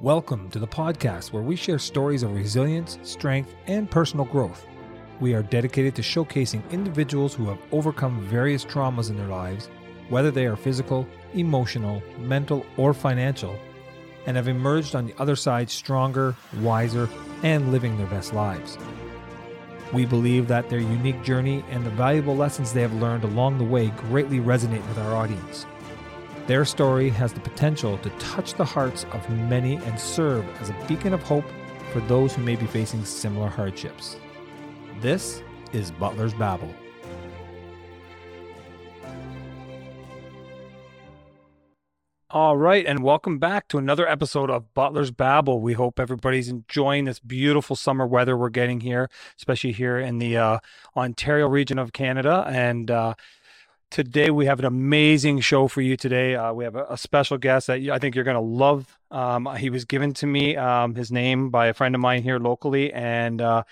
Welcome to the podcast where we share stories of resilience, strength, and personal growth. We are dedicated to showcasing individuals who have overcome various traumas in their lives, whether they are physical, emotional, mental, or financial, and have emerged on the other side stronger, wiser, and living their best lives. We believe that their unique journey and the valuable lessons they have learned along the way greatly resonate with our audience. Their story has the potential to touch the hearts of many and serve as a beacon of hope for those who may be facing similar hardships. This is Butler's Babble. All right, and welcome back to another episode of Butler's Babble. We hope everybody's enjoying this beautiful summer weather we're getting here, especially here in the uh, Ontario region of Canada. And uh, Today we have an amazing show for you today. Uh, we have a, a, special guest that I think you're going to love. Um, he was given to me um, his name by a friend of mine here locally, and uh,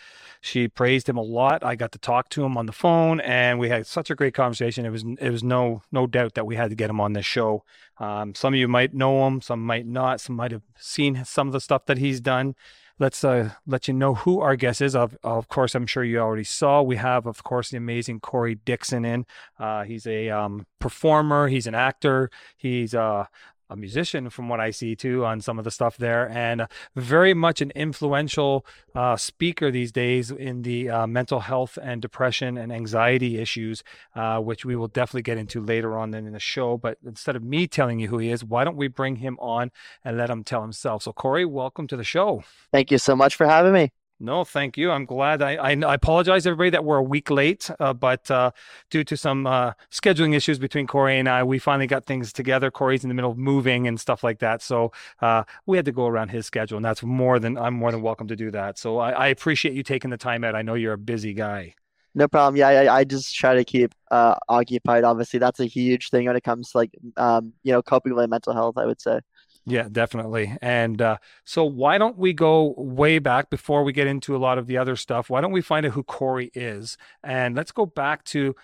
she praised him a lot. I got to talk to him on the phone, and we had such a great conversation. It was it was no no doubt that we had to get him on this show. Um, some of you might know him, some might not. Some might have seen some of the stuff that he's done let's uh, let you know who our guest is. Of, of course, I'm sure you already saw. We have, of course, the amazing Corey Dixon in. Uh, he's a um, performer. He's an actor. He's uh, a musician from what I see too on some of the stuff there, and very much an influential uh, speaker these days in the uh, mental health and depression and anxiety issues, uh, which we will definitely get into later on in the show. But instead of me telling you who he is, why don't we bring him on and let him tell himself? So, Corey, welcome to the show. Thank you so much for having me. No, thank you. I'm glad. I I, I apologize everybody that we're a week late, uh, but uh, due to some uh, scheduling issues between Corey and I, we finally got things together. Corey's in the middle of moving and stuff like that, so uh, we had to go around his schedule, and that's more than I'm more than welcome to do that. So I, I appreciate you taking the time out. I know you're a busy guy. No problem. Yeah, I, I just try to keep uh, occupied. Obviously, that's a huge thing when it comes to like um, you know coping with mental health. I would say. Yeah, definitely. And uh, so, why don't we go way back before we get into a lot of the other stuff? Why don't we find out who Corey is? And let's go back to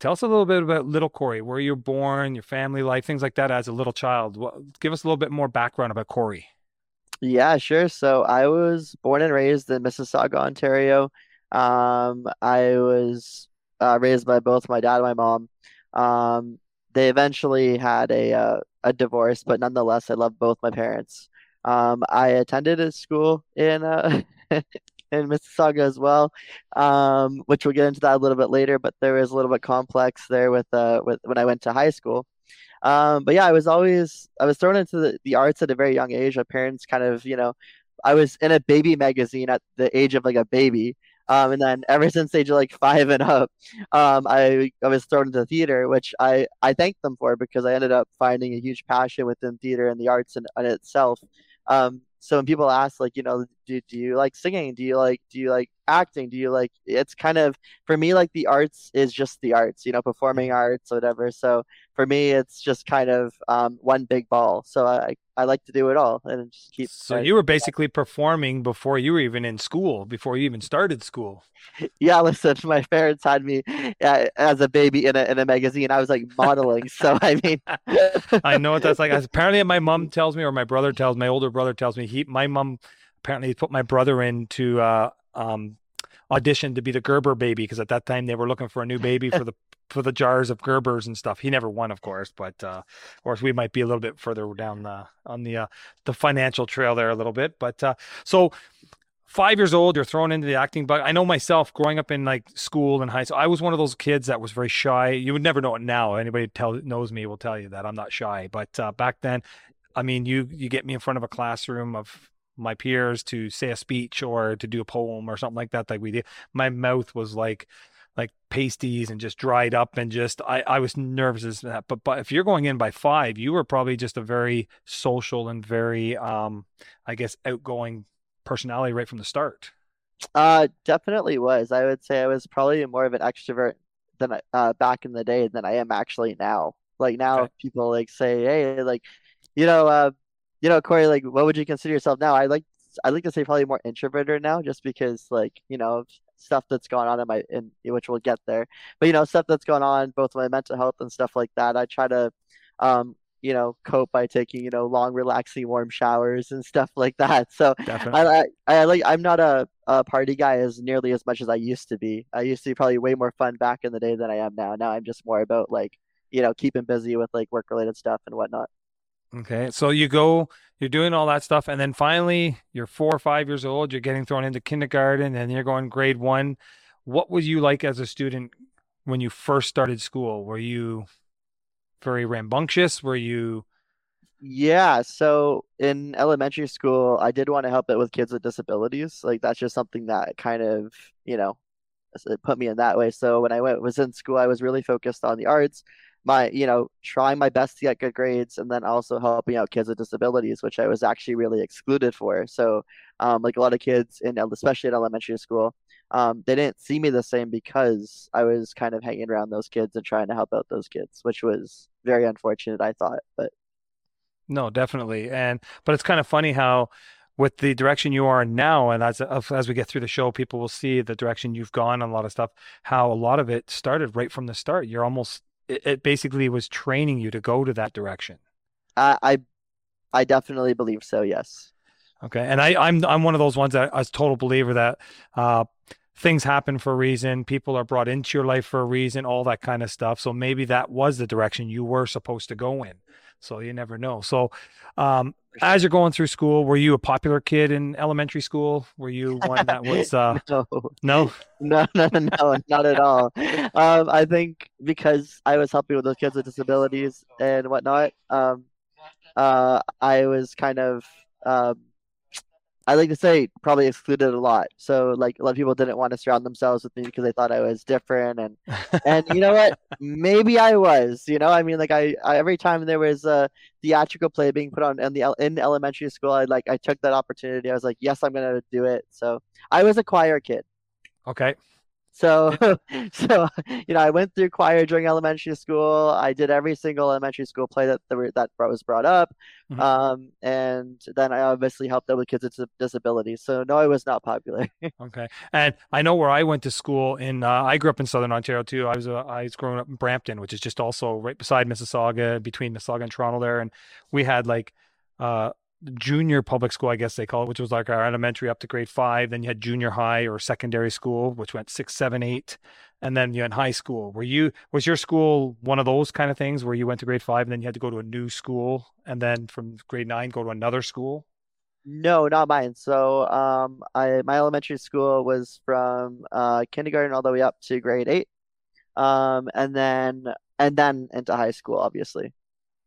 tell us a little bit about little Corey, where you're born, your family life, things like that as a little child. Give us a little bit more background about Corey. Yeah, sure. So, I was born and raised in Mississauga, Ontario. Um, I was uh, raised by both my dad and my mom. Um, they eventually had a uh, a divorce, but nonetheless, I love both my parents. Um, I attended a school in uh, in Mississauga as well, um, which we'll get into that a little bit later. But there was a little bit complex there with uh, with when I went to high school. Um, but yeah, I was always I was thrown into the, the arts at a very young age. My parents kind of you know I was in a baby magazine at the age of like a baby. Um, and then ever since age like five and up, um, I I was thrown into theater, which I I thank them for because I ended up finding a huge passion within theater and the arts in, in itself. Um, so when people ask like you know do, do you like singing do you like do you like acting do you like it's kind of for me like the arts is just the arts you know performing arts or whatever so for me it's just kind of um, one big ball so i I like to do it all and just keep. So you were basically performing before you were even in school, before you even started school. Yeah, listen, my parents had me uh, as a baby in a in a magazine. I was like modeling, so I mean, I know what that's like. Apparently, my mom tells me, or my brother tells my older brother tells me, he my mom apparently put my brother into uh, um, audition to be the Gerber baby because at that time they were looking for a new baby for the for the jars of Gerbers and stuff. He never won, of course, but uh, of course we might be a little bit further down the on the uh, the financial trail there a little bit. But uh, so five years old, you're thrown into the acting bug. I know myself growing up in like school and high school, I was one of those kids that was very shy. You would never know it now. Anybody tell knows me will tell you that I'm not shy. But uh, back then, I mean, you you get me in front of a classroom of my peers to say a speech or to do a poem or something like that like we did my mouth was like like pasties and just dried up and just I, I was nervous as that. But but if you're going in by five, you were probably just a very social and very um I guess outgoing personality right from the start. Uh definitely was. I would say I was probably more of an extrovert than uh back in the day than I am actually now. Like now okay. people like say, Hey, like, you know, uh you know, Corey, like what would you consider yourself now? I like I like to say probably more introverted now just because like, you know, stuff that's going on in my in which we'll get there. But you know, stuff that's going on both my mental health and stuff like that. I try to um you know, cope by taking, you know, long, relaxing, warm showers and stuff like that. So I, I, I like, I'm not a, a party guy as nearly as much as I used to be. I used to be probably way more fun back in the day than I am now. Now I'm just more about like, you know, keeping busy with like work related stuff and whatnot. Okay. So you go, you're doing all that stuff, and then finally you're four or five years old, you're getting thrown into kindergarten, and you're going grade one. What was you like as a student when you first started school? Were you very rambunctious? Were you Yeah, so in elementary school, I did want to help it with kids with disabilities. Like that's just something that kind of, you know, put me in that way. So when I went was in school, I was really focused on the arts, my, you know, trying my best to get good grades, and then also helping out kids with disabilities, which I was actually really excluded for. So, um, like a lot of kids in, especially in elementary school, um, they didn't see me the same because I was kind of hanging around those kids and trying to help out those kids, which was very unfortunate, I thought. But no, definitely. And but it's kind of funny how with the direction you are now, and as as we get through the show, people will see the direction you've gone on a lot of stuff, how a lot of it started right from the start. You're almost it, it basically was training you to go to that direction. I, I, I definitely believe so. Yes. Okay. And I, I'm I'm one of those ones that I was a total believer that uh things happen for a reason, people are brought into your life for a reason, all that kind of stuff. So maybe that was the direction you were supposed to go in. So you never know. So um as you're going through school, were you a popular kid in elementary school? Were you one that was uh No, no? no, no, no, no, not at all. Um, I think because I was helping with those kids with disabilities and whatnot, um, uh, I was kind of, um, I like to say probably excluded a lot. So like a lot of people didn't want to surround themselves with me because they thought I was different and and you know what? Maybe I was, you know, I mean like I, I every time there was a theatrical play being put on in the in elementary school, I like I took that opportunity. I was like, yes, I'm gonna do it. So I was a choir kid. Okay. So, so you know, I went through choir during elementary school. I did every single elementary school play that that was brought up, Mhm. um, and then I obviously helped out with kids with disabilities. So no, I was not popular. Okay. And I know where I went to school in, uh, I grew up in Southern Ontario too. I was, uh, I was growing up in Brampton, which is just also right beside Mississauga, between Mississauga and Toronto there. And we had like, uh, junior public school, I guess they call it, which was like our elementary up to grade five. Then you had junior high or secondary school, which went six, seven, eight. And then you had high school. Were you, was your school one of those kind of things where you went to grade five and then you had to go to a new school and then from grade nine go to another school? No, not mine. So, um, I my elementary school was from uh kindergarten all the way up to grade eight, um, and then and then into high school, obviously.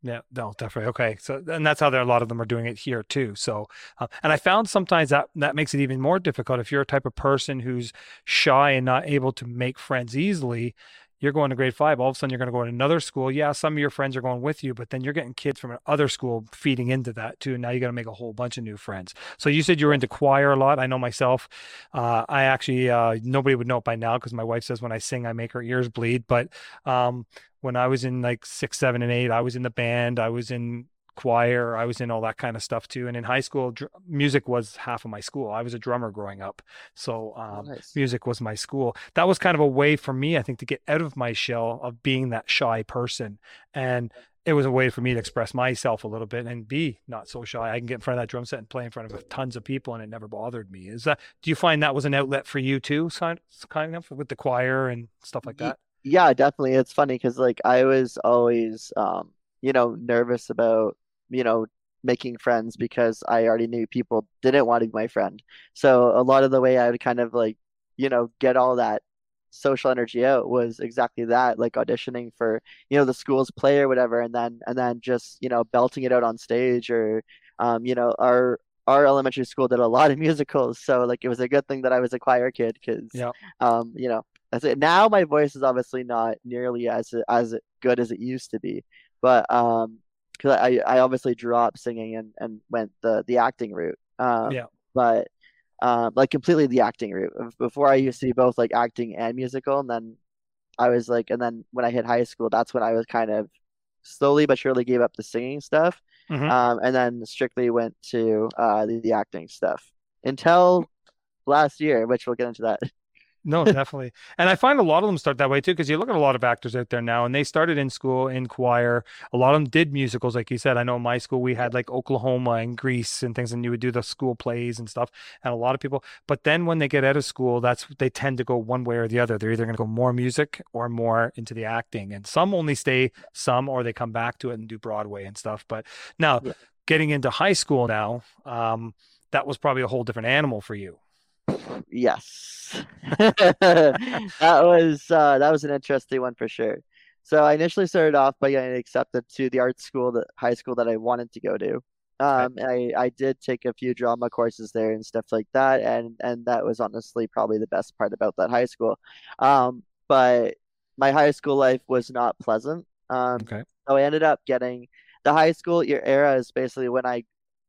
Yeah, no, definitely. Okay. So, and that's how there, a lot of them are doing it here too. So, uh, and I found sometimes that that makes it even more difficult if you're a type of person who's shy and not able to make friends easily. You're going to grade five, all of a sudden you're going to go to another school. Yeah, some of your friends are going with you, but then you're getting kids from another school feeding into that too. Now you got to make a whole bunch of new friends. So you said you were into choir a lot. I know myself. Uh, I actually, uh, nobody would know it by now because my wife says when I sing, I make her ears bleed. But um, when I was in like six, seven, and eight, I was in the band. I was in choir. I was in all that kind of stuff too. And in high school, dr- music was half of my school. I was a drummer growing up, so um, nice. music was my school. That was kind of a way for me, I think, to get out of my shell of being that shy person, and it was a way for me to express myself a little bit and be not so shy. I can get in front of that drum set and play in front of tons of people, and it never bothered me. Is that? Do you find that was an outlet for you too, kind kind of with the choir and stuff like that? Yeah, definitely. It's funny because like I was always um, you know, nervous about, you know, making friends because I already knew people didn't want to be my friend. So a lot of the way I would kind of like, you know, get all that social energy out was exactly that, like auditioning for, you know, the school's play or whatever, and then and then just, you know, belting it out on stage or um, you know, our our elementary school did a lot of musicals, so like it was a good thing that I was a choir kid because Yeah. um, you know, that's it. Now my voice is obviously not nearly as as good as it used to be, but um, because I I obviously dropped singing and and went the the acting route. Um, Yeah. but um, like completely the acting route. Before I used to be both like acting and musical, and then I was like, and then when I hit high school, that's when I was kind of slowly but surely gave up the singing stuff, hmm um, and then strictly went to uh the, the acting stuff until last year, which we'll get into that. No, definitely. And I find a lot of them start that way too, because you look at a lot of actors out there now, and they started in school in choir. A lot of them did musicals, like you said. I know in my school we had like Oklahoma and Grease and things, and you would do the school plays and stuff. And a lot of people, but then when they get out of school, that's they tend to go one way or the other. They're either going to go more music or more into the acting. And some only stay some, or they come back to it and do Broadway and stuff. But now, yeah. getting into high school now, um, that was probably a whole different animal for you. Yes, that was uh, that was an interesting one for sure. So I initially started off by getting accepted to the art school, the high school that I wanted to go to. Um, I I did take a few drama courses there and stuff like that, and and that was honestly probably the best part about that high school. Um, but my high school life was not pleasant. Um, okay. So I ended up getting the high school era is basically when I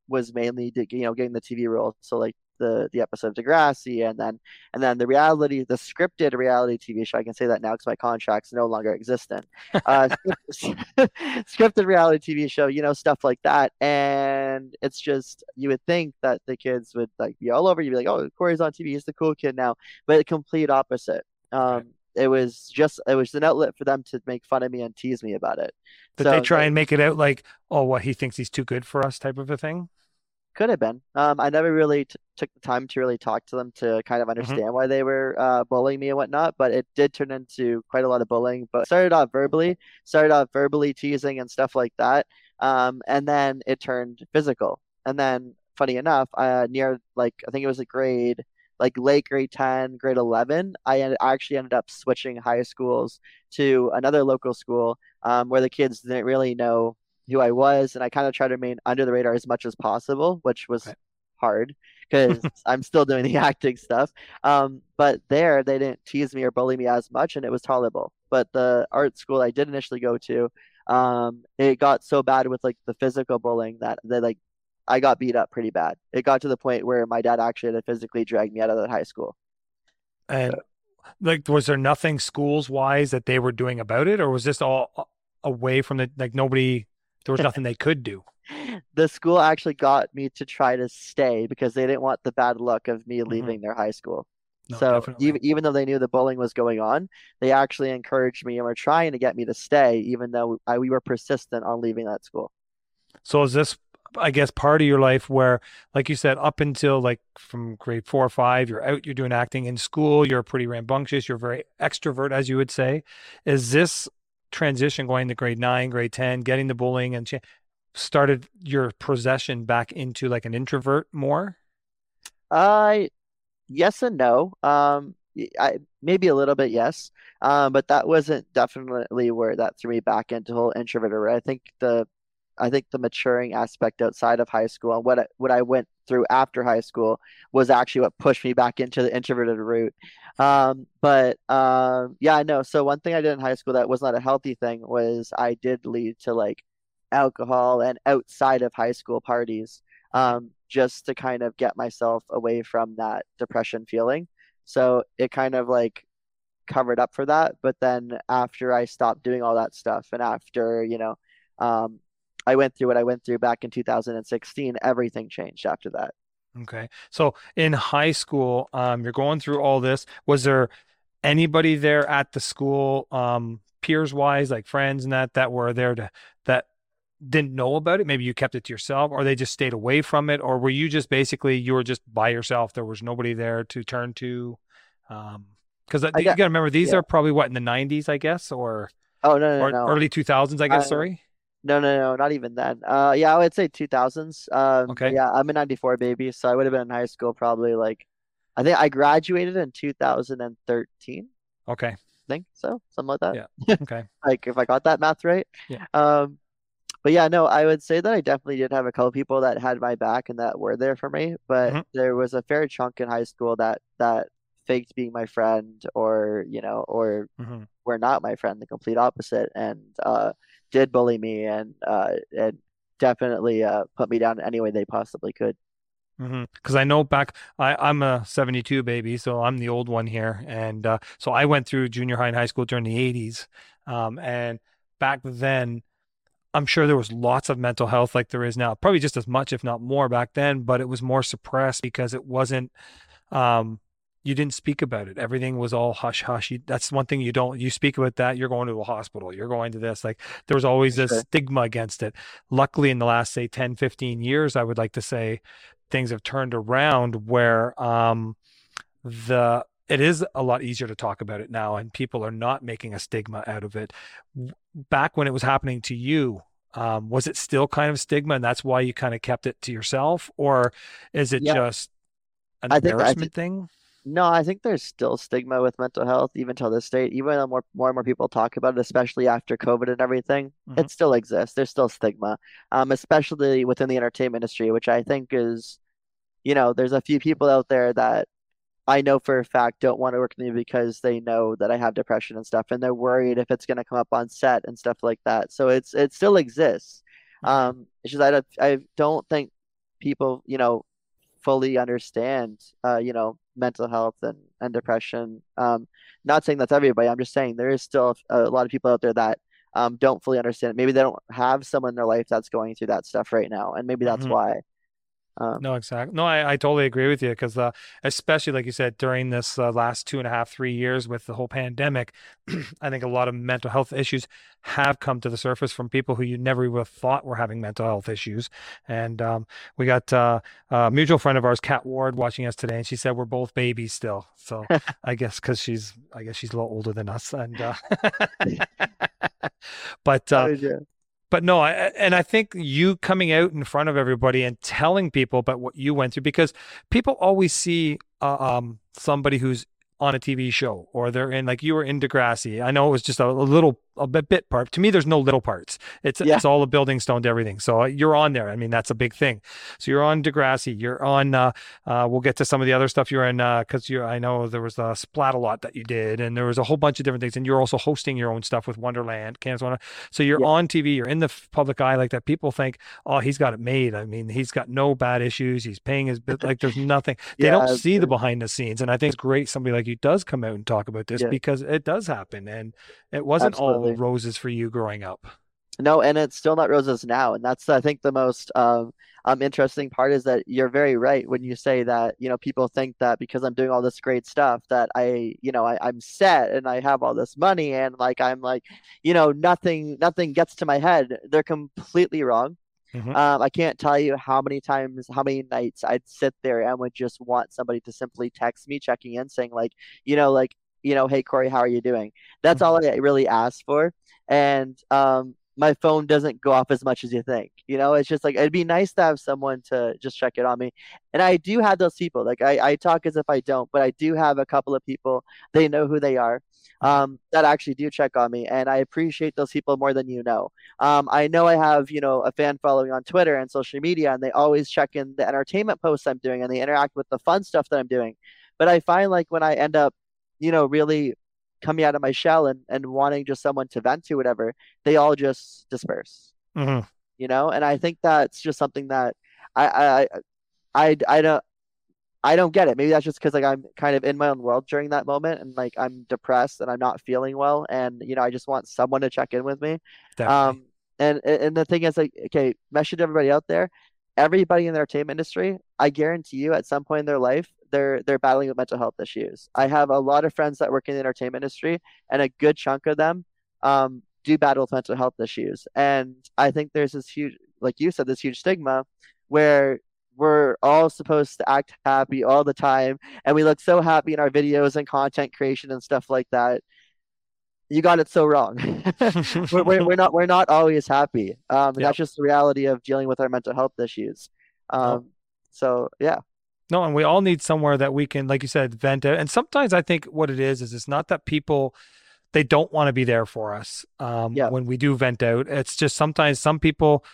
was mainly you know getting the TV role. So like the the episode of Degrassi, and then and then the reality, the scripted reality TV show. I can say that now because my contract's no longer existent. Uh, scripted reality TV show, you know, stuff like that. And it's just you would think that the kids would like be all over You'd be like, "Oh, Corey's on TV. He's the cool kid now," but the complete opposite. Um, right. It was just it was an outlet for them to make fun of me and tease me about it. Did so, they try and make it out like, oh, what he thinks he's too good for us, type of a thing? Could have been. Um, I never really t- took the time to really talk to them to kind of mm-hmm. understand mm-hmm. why they were uh, bullying me and whatnot, but it did turn into quite a lot of bullying. But started off verbally, started off verbally teasing and stuff like that, um, and then it turned physical. And then, funny enough, uh, near like I think it was a grade like late grade 10 grade 11 i actually ended up switching high schools to another local school um, where the kids didn't really know who I was, and I kind of tried to remain under the radar as much as possible, which was okay. hard because I'm still doing the acting stuff. Um, but there, they didn't tease me or bully me as much, and it was tolerable. But the art school I did initially go to, um, it got so bad with like the physical bullying that they like I got beat up pretty bad. It got to the point where my dad actually had to physically drag me out of the high school. And so. like, was there nothing schools wise that they were doing about it, or was this all away from the like nobody there was nothing they could do. The school actually got me to try to stay because they didn't want the bad luck of me mm-hmm. leaving mm-hmm. their high school. No, so even even though they knew the bullying was going on, they actually encouraged me and were trying to get me to stay, even though I, we were persistent on leaving that school. So is this, I guess, part of your life where, like you said, up until like from grade four or five, you're out, you're doing acting in school, you're pretty rambunctious, you're very extrovert, as you would say. Is this transition going to grade nine, grade 10, getting the bullying and started your possession back into like an introvert more? Uh, yes and no. Um, I maybe a little bit yes. Um, but that wasn't definitely where that threw me back into whole introvert. I think the I think the maturing aspect outside of high school and what I, what I went through after high school was actually what pushed me back into the introverted route. Um, but um, yeah, no. So one thing I did in high school that was not a healthy thing was I did lead to like alcohol and outside of high school parties, um, just to kind of get myself away from that depression feeling. So it kind of like covered up for that. But then after I stopped doing all that stuff and after, you know, um, I went through what I went through back in 2016, everything changed after that. Okay. So in high school, um, you're going through all this. Was there anybody there at the school, um, peers wise, like friends and that, that were there to, that didn't know about it? Maybe you kept it to yourself or they just stayed away from it? Or were you just basically, you were just by yourself? There was nobody there to turn to? Um, cause you got to remember, these yeah. are probably what in the nineties, I guess, or, oh, no, no, or no. early 2000s, I guess. sorry. No, no, no, not even then. Uh, yeah, I would say 2000s. Um, okay. Yeah, I'm a 94 baby, so I would have been in high school probably like, I think I graduated in 2013. Okay. I think so, something like that. Yeah. Okay. like if I got that math right. Yeah. Um, but yeah, no, I would say that I definitely did have a couple people that had my back and that were there for me. But mm-hmm. there was a fair chunk in high school that that faked being my friend, or you know, or mm-hmm. were not my friend, the complete opposite. And uh, did bully me and uh, and definitely uh, put me down any way they possibly could. Because mm-hmm. I know back, I, I'm a 72 baby, so I'm the old one here. And uh, so I went through junior high and high school during the 80s. Um, and back then, I'm sure there was lots of mental health like there is now, probably just as much, if not more back then, but it was more suppressed because it wasn't, um, you didn't speak about it. Everything was all hush hush. You, that's one thing you don't. You speak about that, you're going to a hospital. You're going to this. Like there was always this Sure. stigma against it. Luckily, in the last say 10, 15 years, I would like to say things have turned around where um, the it is a lot easier to talk about it now, and people are not making a stigma out of it. Back when it was happening to you. Um, was it still kind of stigma, and that's why you kind of kept it to yourself, or is it Yeah. just an I think embarrassment think thing? No, I think there's still stigma with mental health even till this date. Even though more more and more people talk about it, especially after COVID and everything, Mhm. it still exists. There's still stigma, um, especially within the entertainment industry, which I think is, you know, there's a few people out there that I know for a fact don't want to work with me because they know that I have depression and stuff, and they're worried if it's going to come up on set and stuff like that. So it's it still exists. Mhm. Um, it's just I don't I don't think people, you know, fully understand, uh, you know, mental health and and depression. Um, not saying that's everybody. I'm just saying there is still a, a lot of people out there that um don't fully understand it. Maybe they don't have someone in their life that's going through that stuff right now, and maybe that's Mhm. why. Um, No, exactly. No, I, I totally agree with you because, uh, especially like you said, during this uh, last two and a half, three years with the whole pandemic, I think a lot of mental health issues have come to the surface from people who you never would have thought were having mental health issues. And um, we got uh, a mutual friend of ours, Kat Ward, watching us today, and she said we're both babies still. So I guess because she's, I guess she's a little older than us, and uh, but uh, oh, yeah. But no, I, and I think you coming out in front of everybody and telling people about what you went through, because people always see uh, um, somebody who's on a TV show or they're in, like you were in Degrassi. I know it was just a, a little, a bit, part. To me, there's no little parts. It's Yeah. it's all a building stone to everything. So uh, you're on there. I mean, that's a big thing. So you're on Degrassi. You're on. Uh, uh, we'll get to some of the other stuff you're in because you're. I know there was a splat a lot that you did, and there was a whole bunch of different things. And you're also hosting your own stuff with Wonderland, Wonder. So you're Yeah. on TV. You're in the public eye like that. People think, oh, he's got it made. I mean, he's got no bad issues. He's paying his bill. Like there's nothing. They Yeah, don't see the behind the scenes, and I think it's great somebody like you does come out and talk about this because it does happen, and it wasn't all Absolutely. roses for you growing up. No, and it's still not roses now, and that's I think the most um um interesting part is that you're very right when you say that, you know, people think that because I'm doing all this great stuff that I, you know, I, I'm set and I have all this money and like I'm like, you know, nothing nothing gets to my head. They're completely wrong. Mhm. Um, I can't tell you how many times, how many nights I'd sit there and would just want somebody to simply text me, checking in, saying like, you know, like, you know, hey Corey, how are you doing? That's all I really ask for. And um, my phone doesn't go off as much as you think. You know, it's just like it'd be nice to have someone to just check it on me. And I do have those people. Like I, I talk as if I don't, but I do have a couple of people. They know who they are. Um, that actually do check on me, and I appreciate those people more than you know. Um, I know I have, you know, a fan following on Twitter and social media, and they always check in the entertainment posts I'm doing and they interact with the fun stuff that I'm doing. But I find like when I end up, you know, really coming out of my shell and, and wanting just someone to vent to, whatever, they all just disperse, Mhm. you know? And I think that's just something that I I I, I, I don't I don't get it. Maybe that's just because like I'm kind of in my own world during that moment and like I'm depressed and I'm not feeling well and you know I just want someone to check in with me. Definitely. Um, and and the thing is, like, okay, message everybody out there, everybody in the entertainment industry, I guarantee you, at some point in their life, they're they're battling with mental health issues. I have a lot of friends that work in the entertainment industry, and a good chunk of them, um, do battle with mental health issues. And I think there's this huge, like you said, this huge stigma where we're all supposed to act happy all the time, and we look so happy in our videos and content creation and stuff like that. You got it so wrong. we're, we're, we're not we're not always happy. Um, Yeah. that's just the reality of dealing with our mental health issues. Um, so yeah, No, and we all need somewhere that we can, like you said, vent It. And sometimes I think what it is is it's not that people they don't want to be there for us um, Yeah. when we do vent out. It's just sometimes some people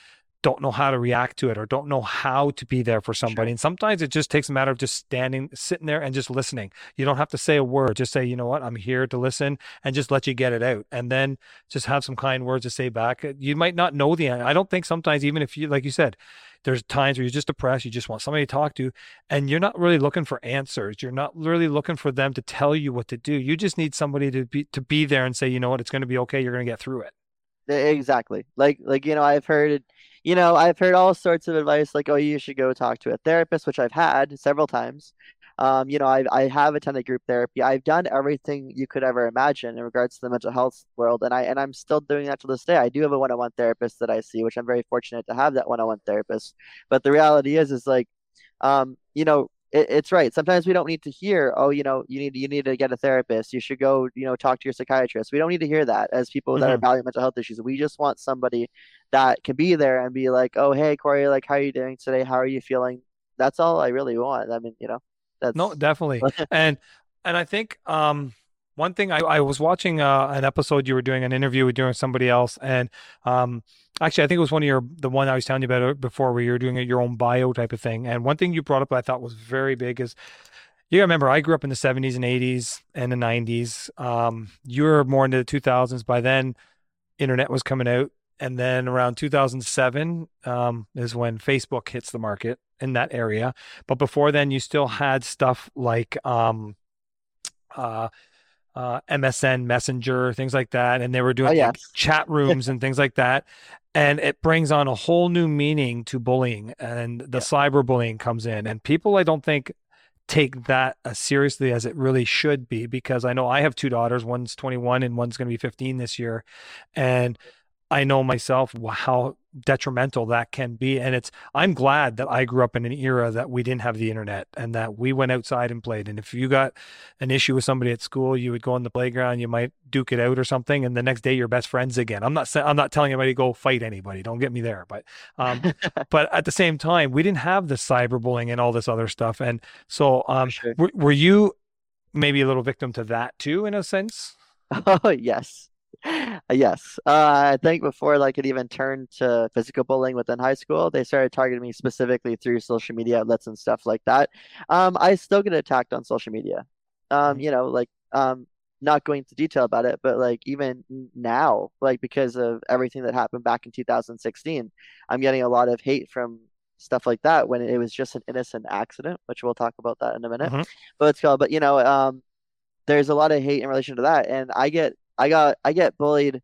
don't know how to react to it or don't know how to be there for somebody. And sometimes it just takes a matter of just standing, sitting there and just listening. You don't have to say a word. Just say, you know what, I'm here to listen and just let you get it out. And then just have some kind words to say back. You might not know the end. I don't think sometimes, even if you, like you said, there's times where you're just depressed, you just want somebody to talk to, and you're not really looking for answers. You're not really looking for them to tell you what to do. You just need somebody to be to be there and say, you know what, it's going to be okay. You're going to get through it. exactly. Like like you know, I've heard, you know, I've heard all sorts of advice like, oh, you should go talk to a therapist, which I've had several times. Um, you know, I I have attended group therapy. I've done everything you could ever imagine in regards to the mental health world, and I and I'm still doing that to this day. I do have a one-on-one therapist that I see, which I'm very fortunate to have that one-on-one therapist. But the reality is, is like, um, you know, it, it's right. Sometimes we don't need to hear, oh, you know, you need you need to get a therapist. You should go, you know, talk to your psychiatrist. We don't need to hear that as people that are hmm battling mental health issues. We just want somebody that can be there and be like, oh, hey, Corey, like, how are you doing today? How are you feeling? That's all I really want. I mean, you know, No, definitely. And and I think um one thing I, I was watching uh, an episode you were doing an interview with doing somebody else and um actually I think it was one of your the one I was telling you about uh, before where you were doing it, your own bio type of thing. And one thing you brought up that I thought was very big is you remember I grew up in the 70s and 80s and the 90s. Um you were more into the 2000s. By then internet was coming out and then around 2007 um, is when Facebook hits the market in that area. But before then, you still had stuff like um, uh, uh, MSN Messenger, things like that, and they were oh doing like chat rooms and things like that. And it brings on a whole new meaning to bullying, and the yeah, cyberbullying comes in, and people I don't think take that as seriously as it really should be because I know I have two daughters, one's 21 and one's going to be 15 this year, and I know myself how detrimental that can be. And it's, I'm glad that I grew up in an era that we didn't have the internet and that we went outside and played. And if you got an issue with somebody at school, you would go on the playground, you might duke it out or something. And the next day you're best friends again. I'm not I'm not telling anybody to go fight anybody. Don't get me there. But, um, but at the same time, we didn't have the cyberbullying and all this other stuff. And so, um, sure. were, were you maybe a little victim to that too, in a sense? Oh yes. Yes. Uh, I think before like it even turned to physical bullying within high school, they started targeting me specifically through social media outlets and stuff like that. Um, I still get attacked on social media. Um, Mhm. you know, like um, not going into detail about it, but like even now, like because of everything that happened back in 2016, I'm getting a lot of hate from stuff like that when it was just an innocent accident, which we'll talk about that in a minute. Mhm. But it's called, but you know, um, there's a lot of hate in relation to that, and I get I got I get bullied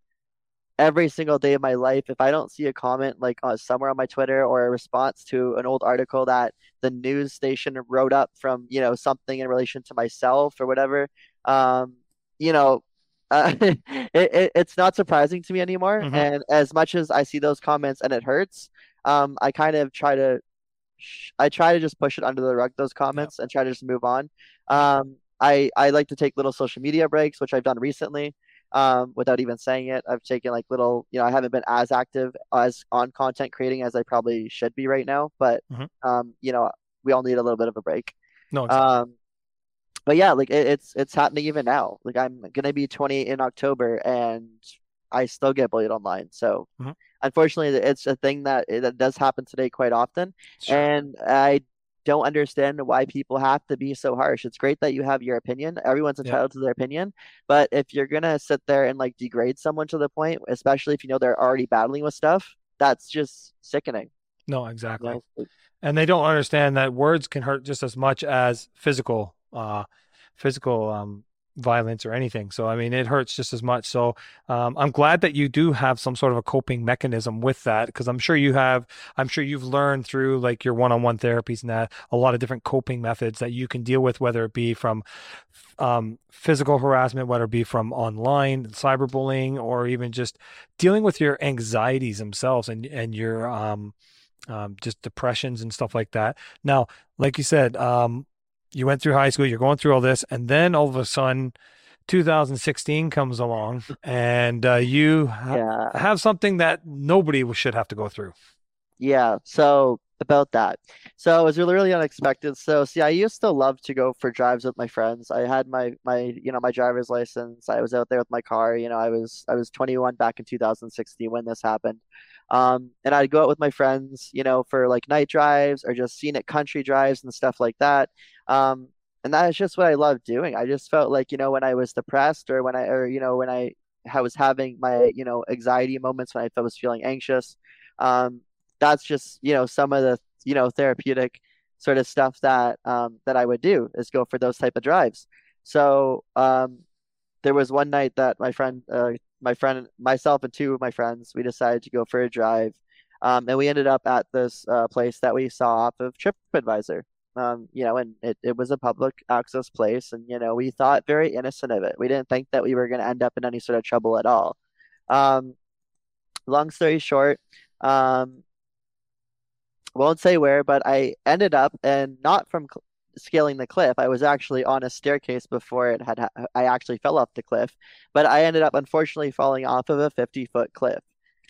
every single day of my life if I don't see a comment like uh, somewhere on my Twitter or a response to an old article that the news station wrote up from you know something in relation to myself or whatever. Um, you know, uh, it, it it's not surprising to me anymore. Mhm. And as much as I see those comments and it hurts, um, I kind of try to sh- I try to just push it under the rug, those Yeah. comments, and try to just move on. Um, I I like to take little social media breaks, which I've done recently, um, without even saying it. I've taken like little, you know, I haven't been as active as on content creating as I probably should be right now, but Mhm. um, you know, we all need a little bit of a break. No, exactly. Um, but yeah, like it, it's it's happening even now. Like I'm gonna be 20 in October, and I still get bullied online. So Mhm. unfortunately, it's a thing that that does happen today quite often, Sure. and I don't understand why people have to be so harsh. It's great that you have your opinion. Everyone's Yeah. entitled to their opinion, but if you're gonna sit there and like degrade someone to the point, especially if you know they're already battling with stuff, that's just sickening. No, You exactly. know? and they don't understand that words can hurt just as much as physical uh physical um violence or anything so i mean it hurts just as much so um, i'm glad that you do have some sort of a coping mechanism with that because i'm sure you have i'm sure you've learned through like your one-on-one therapies and that a lot of different coping methods that you can deal with whether it be from um, physical harassment whether it be from online cyberbullying or even just dealing with your anxieties themselves and and your um um, just depressions and stuff like that. Now, like you said, um, you went through high school, you're going through all this, and then all of a sudden, 2016 comes along, and uh, you ha Yeah. have something that nobody should have to go through. Yeah, so about that. So it was really, really unexpected. So see, I used to love to go for drives with my friends. I had my my you know my driver's license. I was out there with my car. You know, I was I was 21 back in 2016 when this happened. Um, and I'd go out with my friends, you know, for like night drives or just scenic country drives and stuff like that. Um, and that is just what I love doing. I just felt like, you know, when I was depressed or when I or you know when I I was having my, you know, anxiety moments when I was feeling anxious. Um, that's just you know some of the you know therapeutic sort of stuff that um that I would do is go for those type of drives. So um there was one night that my friend uh my friend myself and two of my friends we decided to go for a drive. Um and we ended up at this uh place that we saw off of TripAdvisor. Um, you know, and it, it was a public access place, and you know, we thought very innocent of it. We didn't think that we were going to end up in any sort of trouble at all. Um, long story short, um, won't say where, but I ended up, and not from scaling the cliff. I was actually on a staircase before it had. Ha I actually fell off the cliff, but I ended up unfortunately falling off of a 50 foot cliff.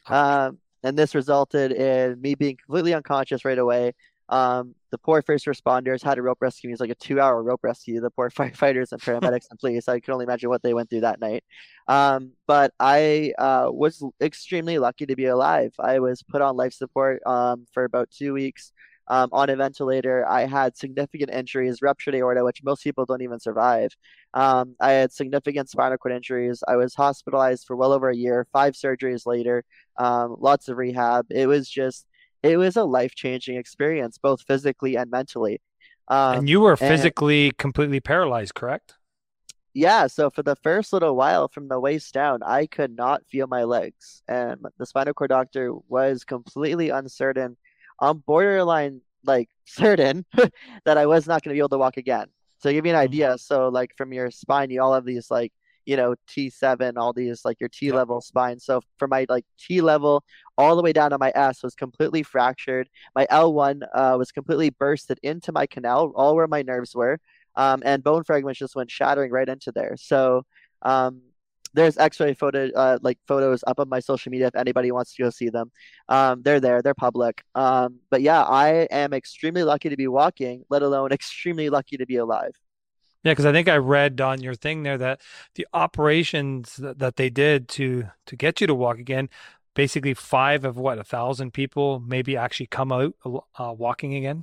Um, and this resulted in me being completely unconscious right away. Um, the poor first responders had to rope rescue me. It was like a two hour rope rescue. The poor firefighters and paramedics and police. I can only imagine what they went through that night. Um, but I uh, was extremely lucky to be alive. I was put on life support um, for about two weeks um, on a ventilator. I had significant injuries, ruptured aorta, which most people don't even survive. Um, I had significant spinal cord injuries. I was hospitalized for well over a year, five surgeries later, um, lots of rehab. It was just, it was a life changing experience, both physically and mentally. Um, and you were physically and, completely paralyzed, correct? Yeah, so for the first little while from the waist down, I could not feel my legs. And the spinal cord doctor was completely uncertain I'm borderline like certain that I was not going to be able to walk again. So give me an mm-hmm. idea, so like from your spine, you all have these like you know T7, all these like your T level yep. spine. So from my like T level all the way down to my S was completely fractured. My L1 uh, was completely bursted into my canal, all where my nerves were, um, and bone fragments just went shattering right into there. So um, there's x-ray photo uh, like photos up on my social media if anybody wants to go see them. Um, they're there they're public. Um, but yeah i am extremely lucky to be walking let alone extremely lucky to be alive. Yeah because i think i read on your thing there that the operations that, that they did to to get you to walk again basically five of what a thousand people maybe actually come out uh, walking again?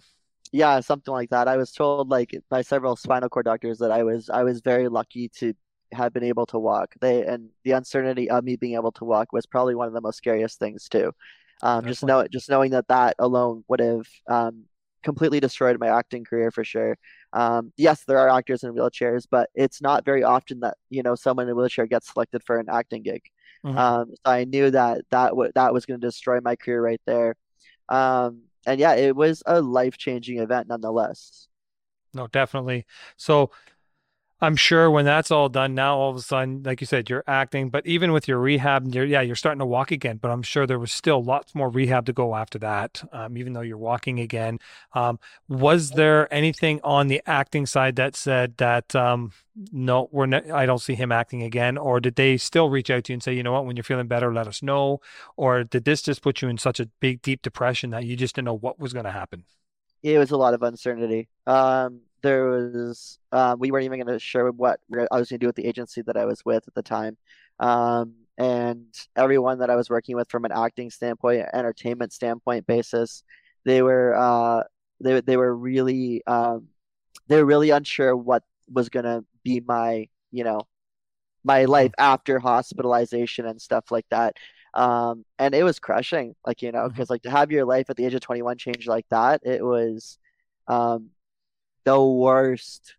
Yeah something like that. I was told like by several spinal cord doctors that i was i was very lucky to have been able to walk. They and the uncertainty of me being able to walk was probably one of the most scariest things too. Um, just know just knowing that that alone would have um, completely destroyed my acting career for sure. Um, yes, there are actors in wheelchairs, but it's not very often that you know someone in a wheelchair gets selected for an acting gig. Mm-hmm. Um, so I knew that that w- that was going to destroy my career right there. Um, and yeah, it was a life changing event nonetheless. No, definitely. So I'm sure when that's all done now, all of a sudden, like you said, you're acting, but even with your rehab, you're, yeah, you're starting to walk again. But I'm sure there was still lots more rehab to go after that, um, even though you're walking again. Um, was there anything on the acting side that said that um, no, we're ne- I don't see him acting again, or did they still reach out to you and say, you know what, when you're feeling better, let us know, or did this just put you in such a big, deep depression that you just didn't know what was going to happen? It was a lot of uncertainty. Um, there was uh, we weren't even going to share what I was going to do with the agency that I was with at the time. Um, and everyone that I was working with from an acting standpoint, entertainment standpoint basis, they were uh, they they were really um, they were really unsure what was going to be my you know my life after hospitalization and stuff like that. Um, and it was crushing, like you know, because mm-hmm. like to have your life at the age of 21 change like that, it was um, the worst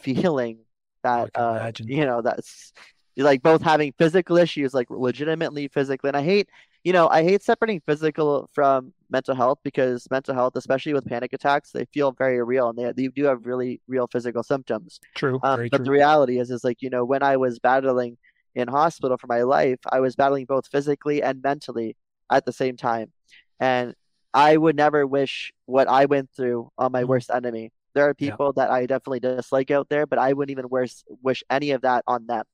feeling that uh, you know that's like both having physical issues like legitimately physically and i hate you know i hate separating physical from mental health because mental health especially with panic attacks they feel very real and they, they do have really real physical symptoms. True um, but true. the reality is is like you know when i was battling in hospital for my life i was battling both physically and mentally at the same time. And I would never wish what I went through on my mm-hmm. worst enemy. There are people yeah. that I definitely dislike out there, but I wouldn't even wish, wish any of that on them.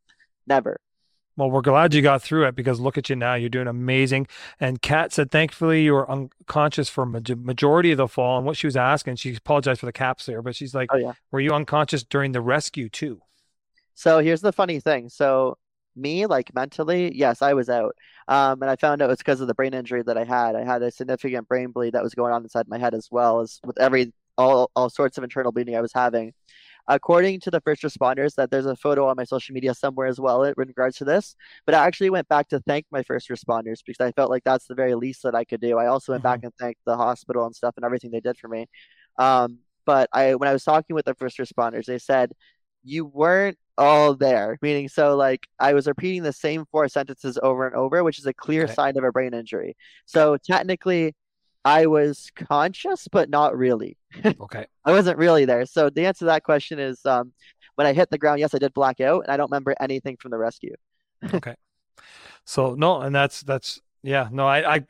Never. Well, we're glad you got through it because look at you now. You're doing amazing. And Kat said, thankfully, you were unconscious for majority of the fall. And what she was asking, she apologized for the caps there, but she's like, oh, yeah. were you unconscious during the rescue too? So here's the funny thing. So me, like mentally, yes, I was out. Um, and I found out it was because of the brain injury that I had. I had a significant brain bleed that was going on inside my head as well as with every all all sorts of internal bleeding I was having. According to the first responders, that there's a photo on my social media somewhere as well in regards to this. But I actually went back to thank my first responders because I felt like that's the very least that I could do. I also went mm-hmm. back and thanked the hospital and stuff and everything they did for me. Um, but I when I was talking with the first responders, they said you weren't all there. Meaning, so like I was repeating the same four sentences over and over, which is a clear okay. sign of a brain injury. So technically, I was conscious, but not really. Okay. I wasn't really there. So the answer to that question is um, when I hit the ground, yes, I did black out, and I don't remember anything from the rescue. Okay. So no, and that's that's yeah, no, I I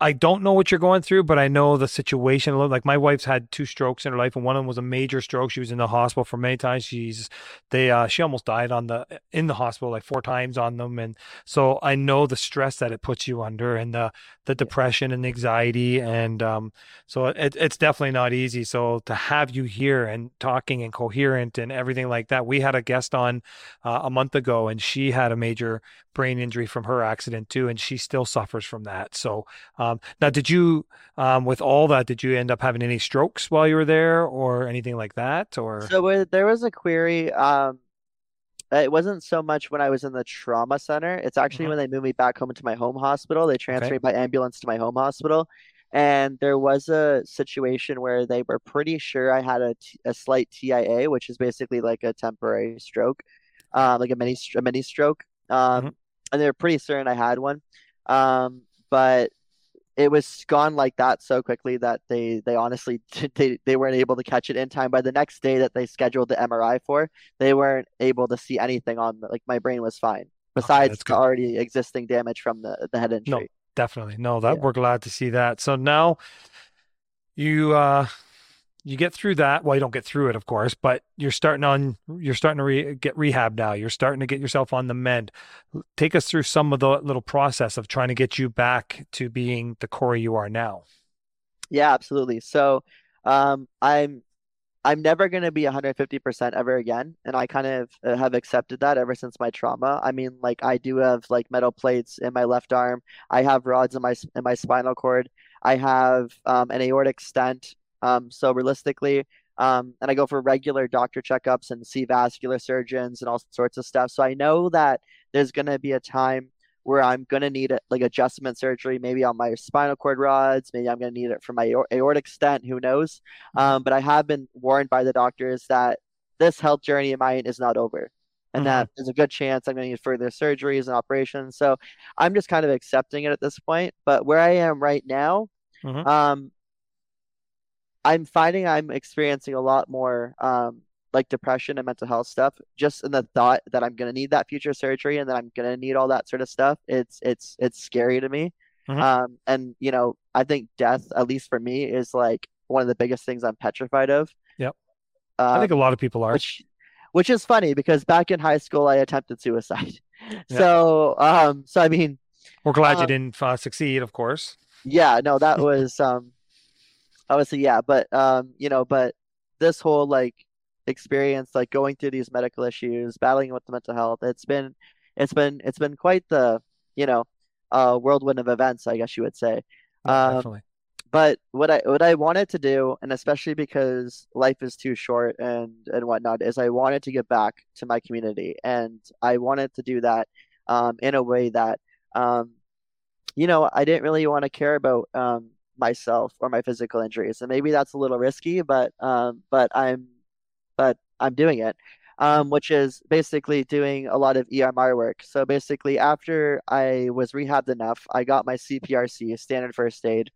I don't know what you're going through, but I know the situation. Like my wife's had two strokes in her life, and one of them was a major stroke. She was in the hospital for many times. She's they uh, she almost died on the in the hospital like four times on them, and so I know the stress that it puts you under, and the the depression and anxiety, and um, so it, it's definitely not easy. So to have you here and talking and coherent and everything like that, we had a guest on uh, a month ago, and she had a major brain injury from her accident too, and she still suffers from that. So. Um, now, did you, um, with all that, did you end up having any strokes while you were there or anything like that? Or So uh, there was a query. Um, it wasn't so much when I was in the trauma center. It's actually Mhm. when they moved me back home into my home hospital. They transferred okay, me by ambulance to my home hospital. And there was a situation where they were pretty sure I had a, t a slight TIA, which is basically like a temporary stroke, um, like a mini, a mini stroke. Um, and they were pretty certain I had one. Um, but it was gone like that so quickly that they they honestly they they weren't able to catch it in time. By the next day that they scheduled the MRI for, they weren't able to see anything on like my brain was fine besides the already existing damage from the the head injury. No, definitely. No, that Yeah. we're glad to see that. So now you uh you get through that. Well, you don't get through it, of course, but you're starting on you're starting to re get rehab now. You're starting to get yourself on the mend. Take us through some of the little process of trying to get you back to being the Corey you are now. Yeah, absolutely. So, um, I'm I'm never going to be 150% ever again, and I kind of uh, have accepted that ever since my trauma. I mean, like I do have like metal plates in my left arm. I have rods in my in my spinal cord. I have um, an aortic stent. Um, so realistically, um, and I go for regular doctor checkups and see vascular surgeons and all sorts of stuff. So I know that there's going to be a time where I'm going to need it, like adjustment surgery, maybe on my spinal cord rods. Maybe I'm going to need it for my aortic stent. Who knows? Mhm. Um, but I have been warned by the doctors that this health journey of mine is not over and Mhm. that there's a good chance I'm going to need further surgeries and operations. So I'm just kind of accepting it at this point. But where I am right now, Mhm. um, I'm finding I'm experiencing a lot more um, like depression and mental health stuff just in the thought that I'm going to need that future surgery and that I'm going to need all that sort of stuff. It's it's it's scary to me. Mhm. Um, and you know, I think death, at least for me, is like one of the biggest things I'm petrified of. Yep. I think a Um, lot of people are. which which is funny because back in high school I attempted suicide. So um so I mean We're glad you um didn't uh, succeed, of course. yeah, no, that was um obviously yeah, but um you know, but this whole like experience like going through these medical issues, battling with the mental health, it's been it's been it's been quite the, you know, uh whirlwind of events, I guess you would say. No, Um definitely. But what I what I wanted to do, and especially because life is too short and and whatnot, is I wanted to give back to my community, and I wanted to do that um, in a way that um, you know I didn't really want to care about um, myself or my physical injuries, and maybe that's a little risky, but um, but I'm but I'm doing it, um, which is basically doing a lot of EMR work. So basically, after I was rehabbed enough, I got my CPRC, standard first aid.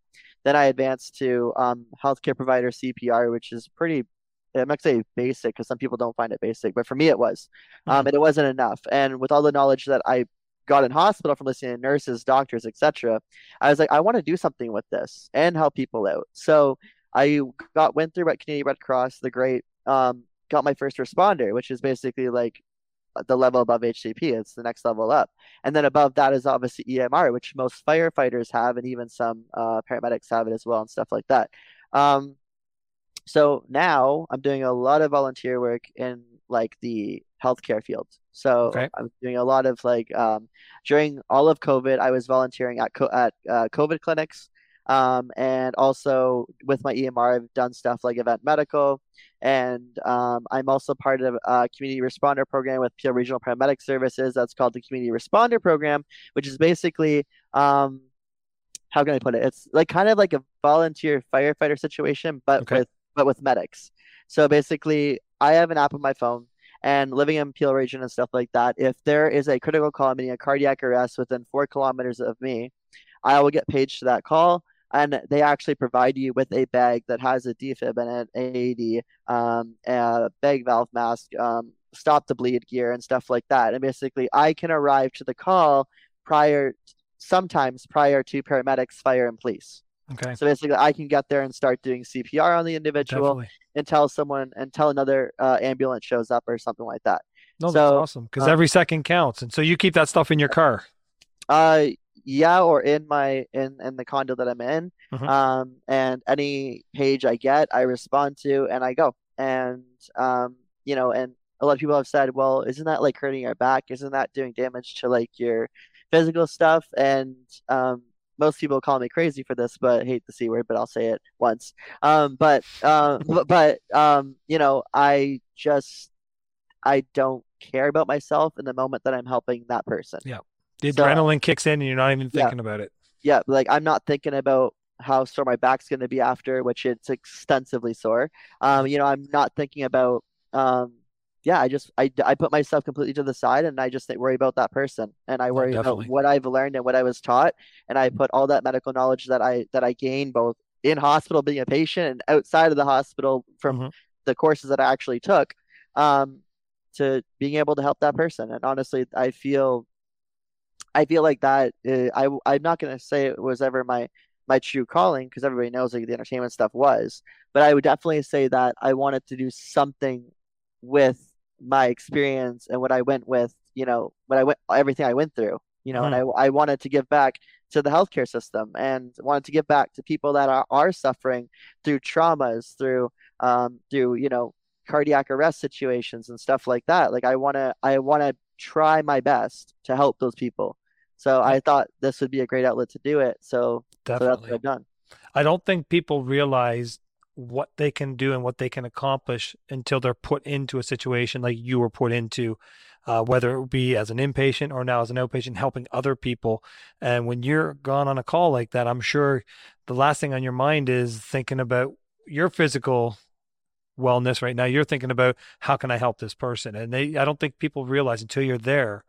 Then I advanced to um, healthcare provider CPR, which is pretty, I'm not say basic because some people don't find it basic, but for me it was. Um, Mhm. and it wasn't enough. And with all the knowledge that I got in hospital from listening to nurses, doctors, etc., I was like, I want to do something with this and help people out. So I got went through Canadian Red Cross, the great, um, got my first responder, which is basically like the level above HCP. It's the next level up. And then above that is obviously EMR, which most firefighters have, and even some uh, paramedics have it as well, and stuff like that. Um, so now I'm doing a lot of volunteer work in like the healthcare field. So Okay. I'm doing a lot of like um, during all of COVID, I was volunteering at co at uh, COVID clinics. Um, and also with my EMR, I've done stuff like Event Medical, and um, I'm also part of a community responder program with Peel Regional Paramedic Services. That's called the Community Responder Program, which is basically um, how can I put it? It's like kind of like a volunteer firefighter situation, but Okay. with but with medics. So basically, I have an app on my phone, and living in Peel region and stuff like that, if there is a critical call, meaning a cardiac arrest within four kilometers of me, I will get paged to that call. and they actually provide you with a bag that has a defib and an AED, um, a bag valve mask, um, stop the bleed gear, and stuff like that. And basically, I can arrive to the call prior, sometimes prior to paramedics, fire, and police. Okay. So basically, I can get there and start doing CPR on the individual Definitely. Until someone, until another uh, ambulance shows up or something like that. No, that's awesome because uh, every second counts. And so you keep that stuff in your car. Uh, yeah, or in my in in the condo that I'm in. Mhm. Um, and any page I get, I respond to and I go. And um, you know, and a lot of people have said, well, isn't that like hurting your back? Isn't that doing damage to like your physical stuff? And um, most people call me crazy for this, but I hate the C word, but I'll say it once. Um, but um, but, um, you know, I just I don't care about myself in the moment that I'm helping that person. Yeah, the So- adrenaline kicks in and you're not even Yeah. thinking about it. yeah, like I'm not thinking about how sore my back's going to be after, which it's extensively sore. Um, you know, I'm not thinking about, um, yeah, I just I, I put myself completely to the side and I just think, worry about that person and I worry about what I've learned and what I was taught and I put all that medical knowledge that I that I gained both in hospital being a patient and outside of the hospital from Mhm. the courses that I actually took, um, to being able to help that person. And honestly, I feel I feel like that uh, I I'm not gonna say it was ever my my true calling because everybody knows like the entertainment stuff was, but I would definitely say that I wanted to do something with my experience and what I went with, you know, what I went everything I went through, you know, and I I wanted to give back to the healthcare system and wanted to give back to people that are are suffering through traumas, through um through, you know, cardiac arrest situations and stuff like that. Like I wanna I wanna try my best to help those people. So I thought this would be a great outlet to do it. So, so that's what Definitely. I've done. I don't think people realize what they can do and what they can accomplish until they're put into a situation like you were put into, uh, whether it be as an inpatient or now as an outpatient, helping other people. And when you're gone on a call like that, I'm sure the last thing on your mind is thinking about your physical wellness right now. You're thinking about how can I help this person? And they, I don't think people realize until you're there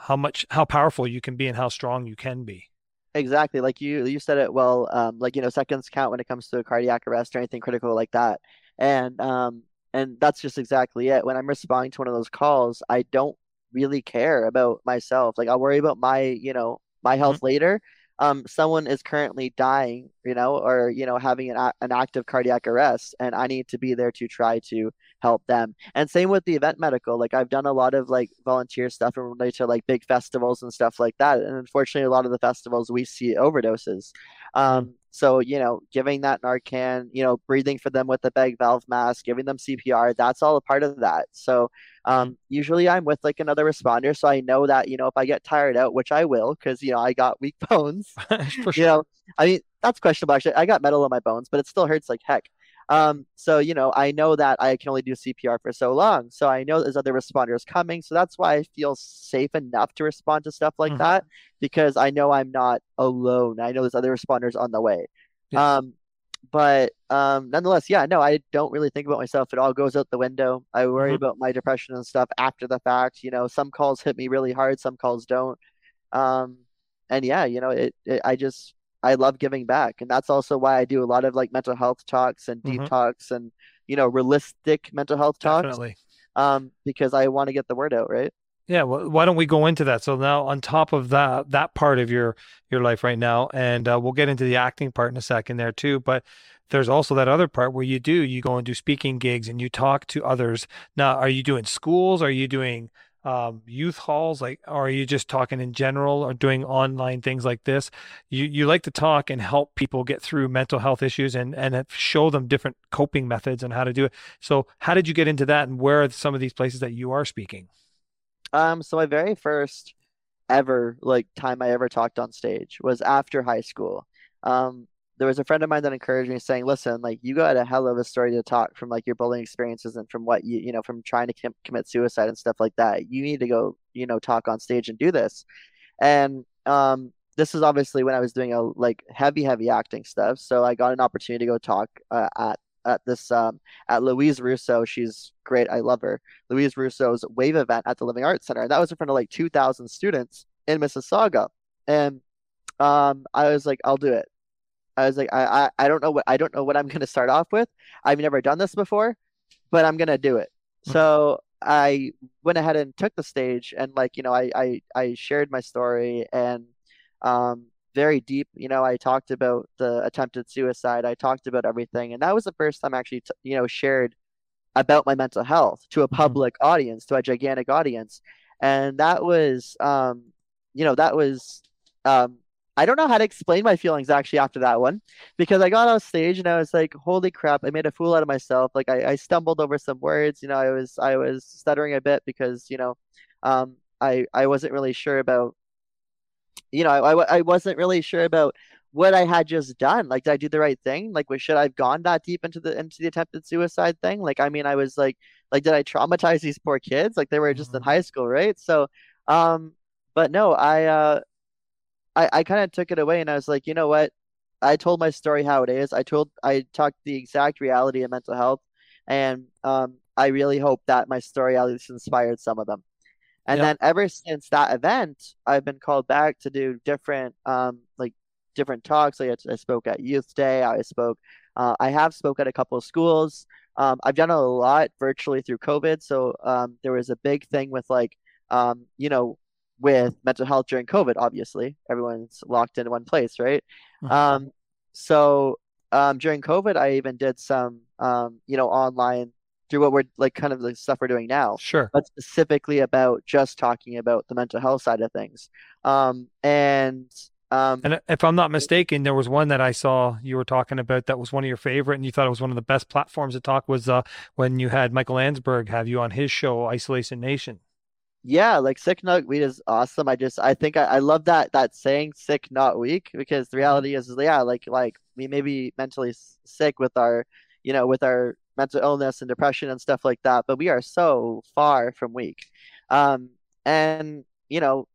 how much, how powerful you can be and how strong you can be. Exactly. Like you you said it well, um, like you know, seconds count when it comes to a cardiac arrest or anything critical like that. And um and that's just exactly it. When I'm responding to one of those calls, I don't really care about myself. Like I'll worry about my, you know, my health later. Um, someone is currently dying, you know, or you know, having an an active cardiac arrest, and I need to be there to try to help them. And same with the event medical. Like I've done a lot of like volunteer stuff in relation to like big festivals and stuff like that. And unfortunately, a lot of the festivals we see overdoses. Um, so you know, giving that Narcan, you know, breathing for them with the bag valve mask, giving them CPR, that's all a part of that. So um, usually I'm with like another responder, so I know that you know if I get tired out, which I will, because you know I got weak bones. For You know, I mean that's questionable actually. I got metal in my bones, but it still hurts like heck. Um, so you know, I know that I can only do CPR for so long. So I know there's other responders coming. So that's why I feel safe enough to respond to stuff like Mhm. that because I know I'm not alone. I know there's other responders on the way. Um, but um, nonetheless, yeah, no, I don't really think about myself. It all goes out the window. I worry Mhm. about my depression and stuff after the fact. You know, some calls hit me really hard, some calls don't. Um, and yeah, you know, it, it I just I love giving back, and that's also why I do a lot of like mental health talks and deep Mhm. talks and you know realistic mental health talks. Definitely. Um, because I want to get the word out, right? Yeah, well, why don't we go into that? So now, on top of that, that part of your your life right now, and uh, we'll get into the acting part in a second there too. But there's also that other part where you do you go and do speaking gigs and you talk to others. Now, are you doing schools? Are you doing um, youth halls? Like, or are you just talking in general, or doing online things like this? You you like to talk and help people get through mental health issues and and show them different coping methods and how to do it. So, how did you get into that, and where are some of these places that you are speaking? Um, so my very first ever like time I ever talked on stage was after high school. Um, there was a friend of mine that encouraged me saying, listen, like you got a hell of a story to talk from like your bullying experiences and from what you, you know, from trying to com commit suicide and stuff like that. You need to go, you know, talk on stage and do this. And um, this is obviously when I was doing a like heavy, heavy acting stuff. So I got an opportunity to go talk uh, at at this um at Louise Russo. She's great. I love her. Louise Russo's Wave event at the Living Arts Center. And that was in front of like 2,000 students in Mississauga. And um I was like, I'll do it. I was like, I, I, I don't know what I don't know what I'm gonna start off with. I've never done this before, but I'm gonna do it. So I went ahead and took the stage and like, you know, I I, I shared my story and um very deep, you know, I talked about the attempted suicide. I talked about everything. And that was the first time I actually, t you know, shared about my mental health to a Mhm. public audience, to a gigantic audience. And that was, um, you know, that was, um, I don't know how to explain my feelings actually after that one because I got on stage and I was like, holy crap, I made a fool out of myself. Like I, I stumbled over some words, you know, I was, I was stuttering a bit because, you know, um, I, I wasn't really sure about, you know, I, I, I wasn't really sure about what I had just done. Like, did I do the right thing? Like, should I have gone that deep into the into the attempted suicide thing? Like, I mean, I was like, like, did I traumatize these poor kids? Like, they were just in Mhm. high school, right? So, um, but no, I, uh, I, I kind of took it away and I was like, you know what? I told my story how it is. I told, I talked the exact reality of mental health, and um, I really hope that my story at least inspired some of them. And Yep. then ever since that event, I've been called back to do different um like different talks. Like I, I spoke at Youth Day. I spoke uh, I have spoke at a couple of schools. Um, I've done a lot virtually through COVID. So um, there was a big thing with like um, you know, with mental health during COVID, obviously. Everyone's locked in one place, right? Mhm. Um, so um during COVID, I even did some um, you know, online through what we're like kind of the stuff we're doing now Sure. but specifically about just talking about the mental health side of things. Um, and um, And if I'm not mistaken, there was one that I saw you were talking about that was one of your favorite, and you thought it was one of the best platforms to talk was uh, when you had Michael Landsberg have you on his show, Isolation Nation. Yeah, like sick not weak is awesome. I just I think I, I love that that saying sick not weak because the Mhm. reality is, is yeah, like like we may be mentally sick with our you know with our mental illness and depression and stuff like that, but we are so far from weak. Um, and you know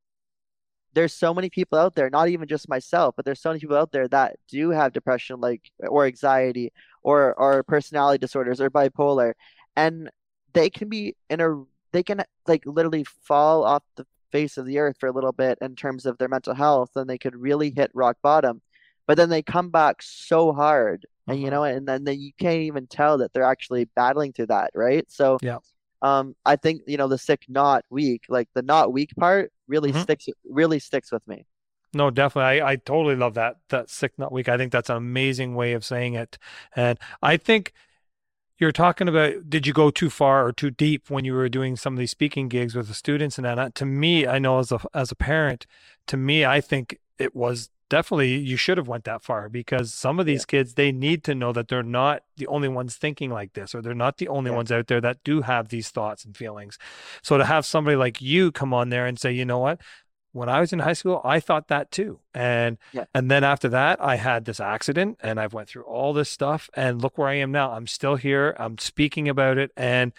there's so many people out there, not even just myself, but there's so many people out there that do have depression, like or anxiety, or or personality disorders, or bipolar, and they can be in a they can like literally fall off the face of the earth for a little bit in terms of their mental health, and they could really hit rock bottom, but then they come back so hard, and you Mhm. know, and then then you can't even tell that they're actually battling through that, right? So. Yeah. Um, I think, you know, the sick, not weak, like the not weak part really Mhm. sticks really sticks with me. No, definitely. I, I totally love that. That sick not weak. I think that's an amazing way of saying it. And I think you're talking about did you go too far or too deep when you were doing some of these speaking gigs with the students and that? To me i know as a as a parent to me i think it was definitely you should have went that far because some of Yeah, these kids they need to know that they're not the only ones thinking like this or they're not the only yeah, ones out there that do have these thoughts and feelings. So to have somebody like you come on there and say you know what when I was in high school, I thought that too. And yeah, and then after that, I had this accident and I've went through all this stuff and look where I am now. I'm still here. I'm speaking about it and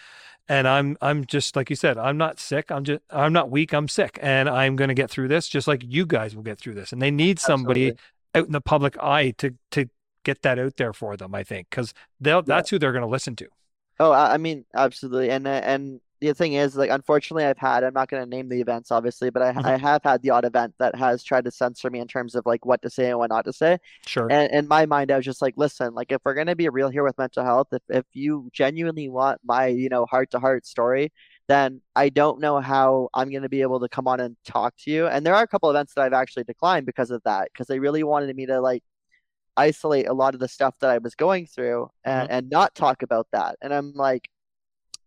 and I'm I'm just like you said, I'm not sick. I'm just I'm not weak. I'm sick and I'm going to get through this just like you guys will get through this. And they need somebody absolutely. out in the public eye to to get that out there for them, I think, cuz they'll Yeah. that's who they're going to listen to. Oh, I, mean, absolutely. And uh, and the thing is, like, unfortunately, I've had, I'm not going to name the events, obviously, but I, Mhm. I have had the odd event that has tried to censor me in terms of like what to say and what not to say. Sure. And in my mind, I was just like, listen, like, if we're going to be real here with mental health, if, if you genuinely want my, you know, heart to heart story, then I don't know how I'm going to be able to come on and talk to you. And there are a couple events that I've actually declined because of that, because they really wanted me to like, isolate a lot of the stuff that I was going through and, and not talk about that. And I'm like,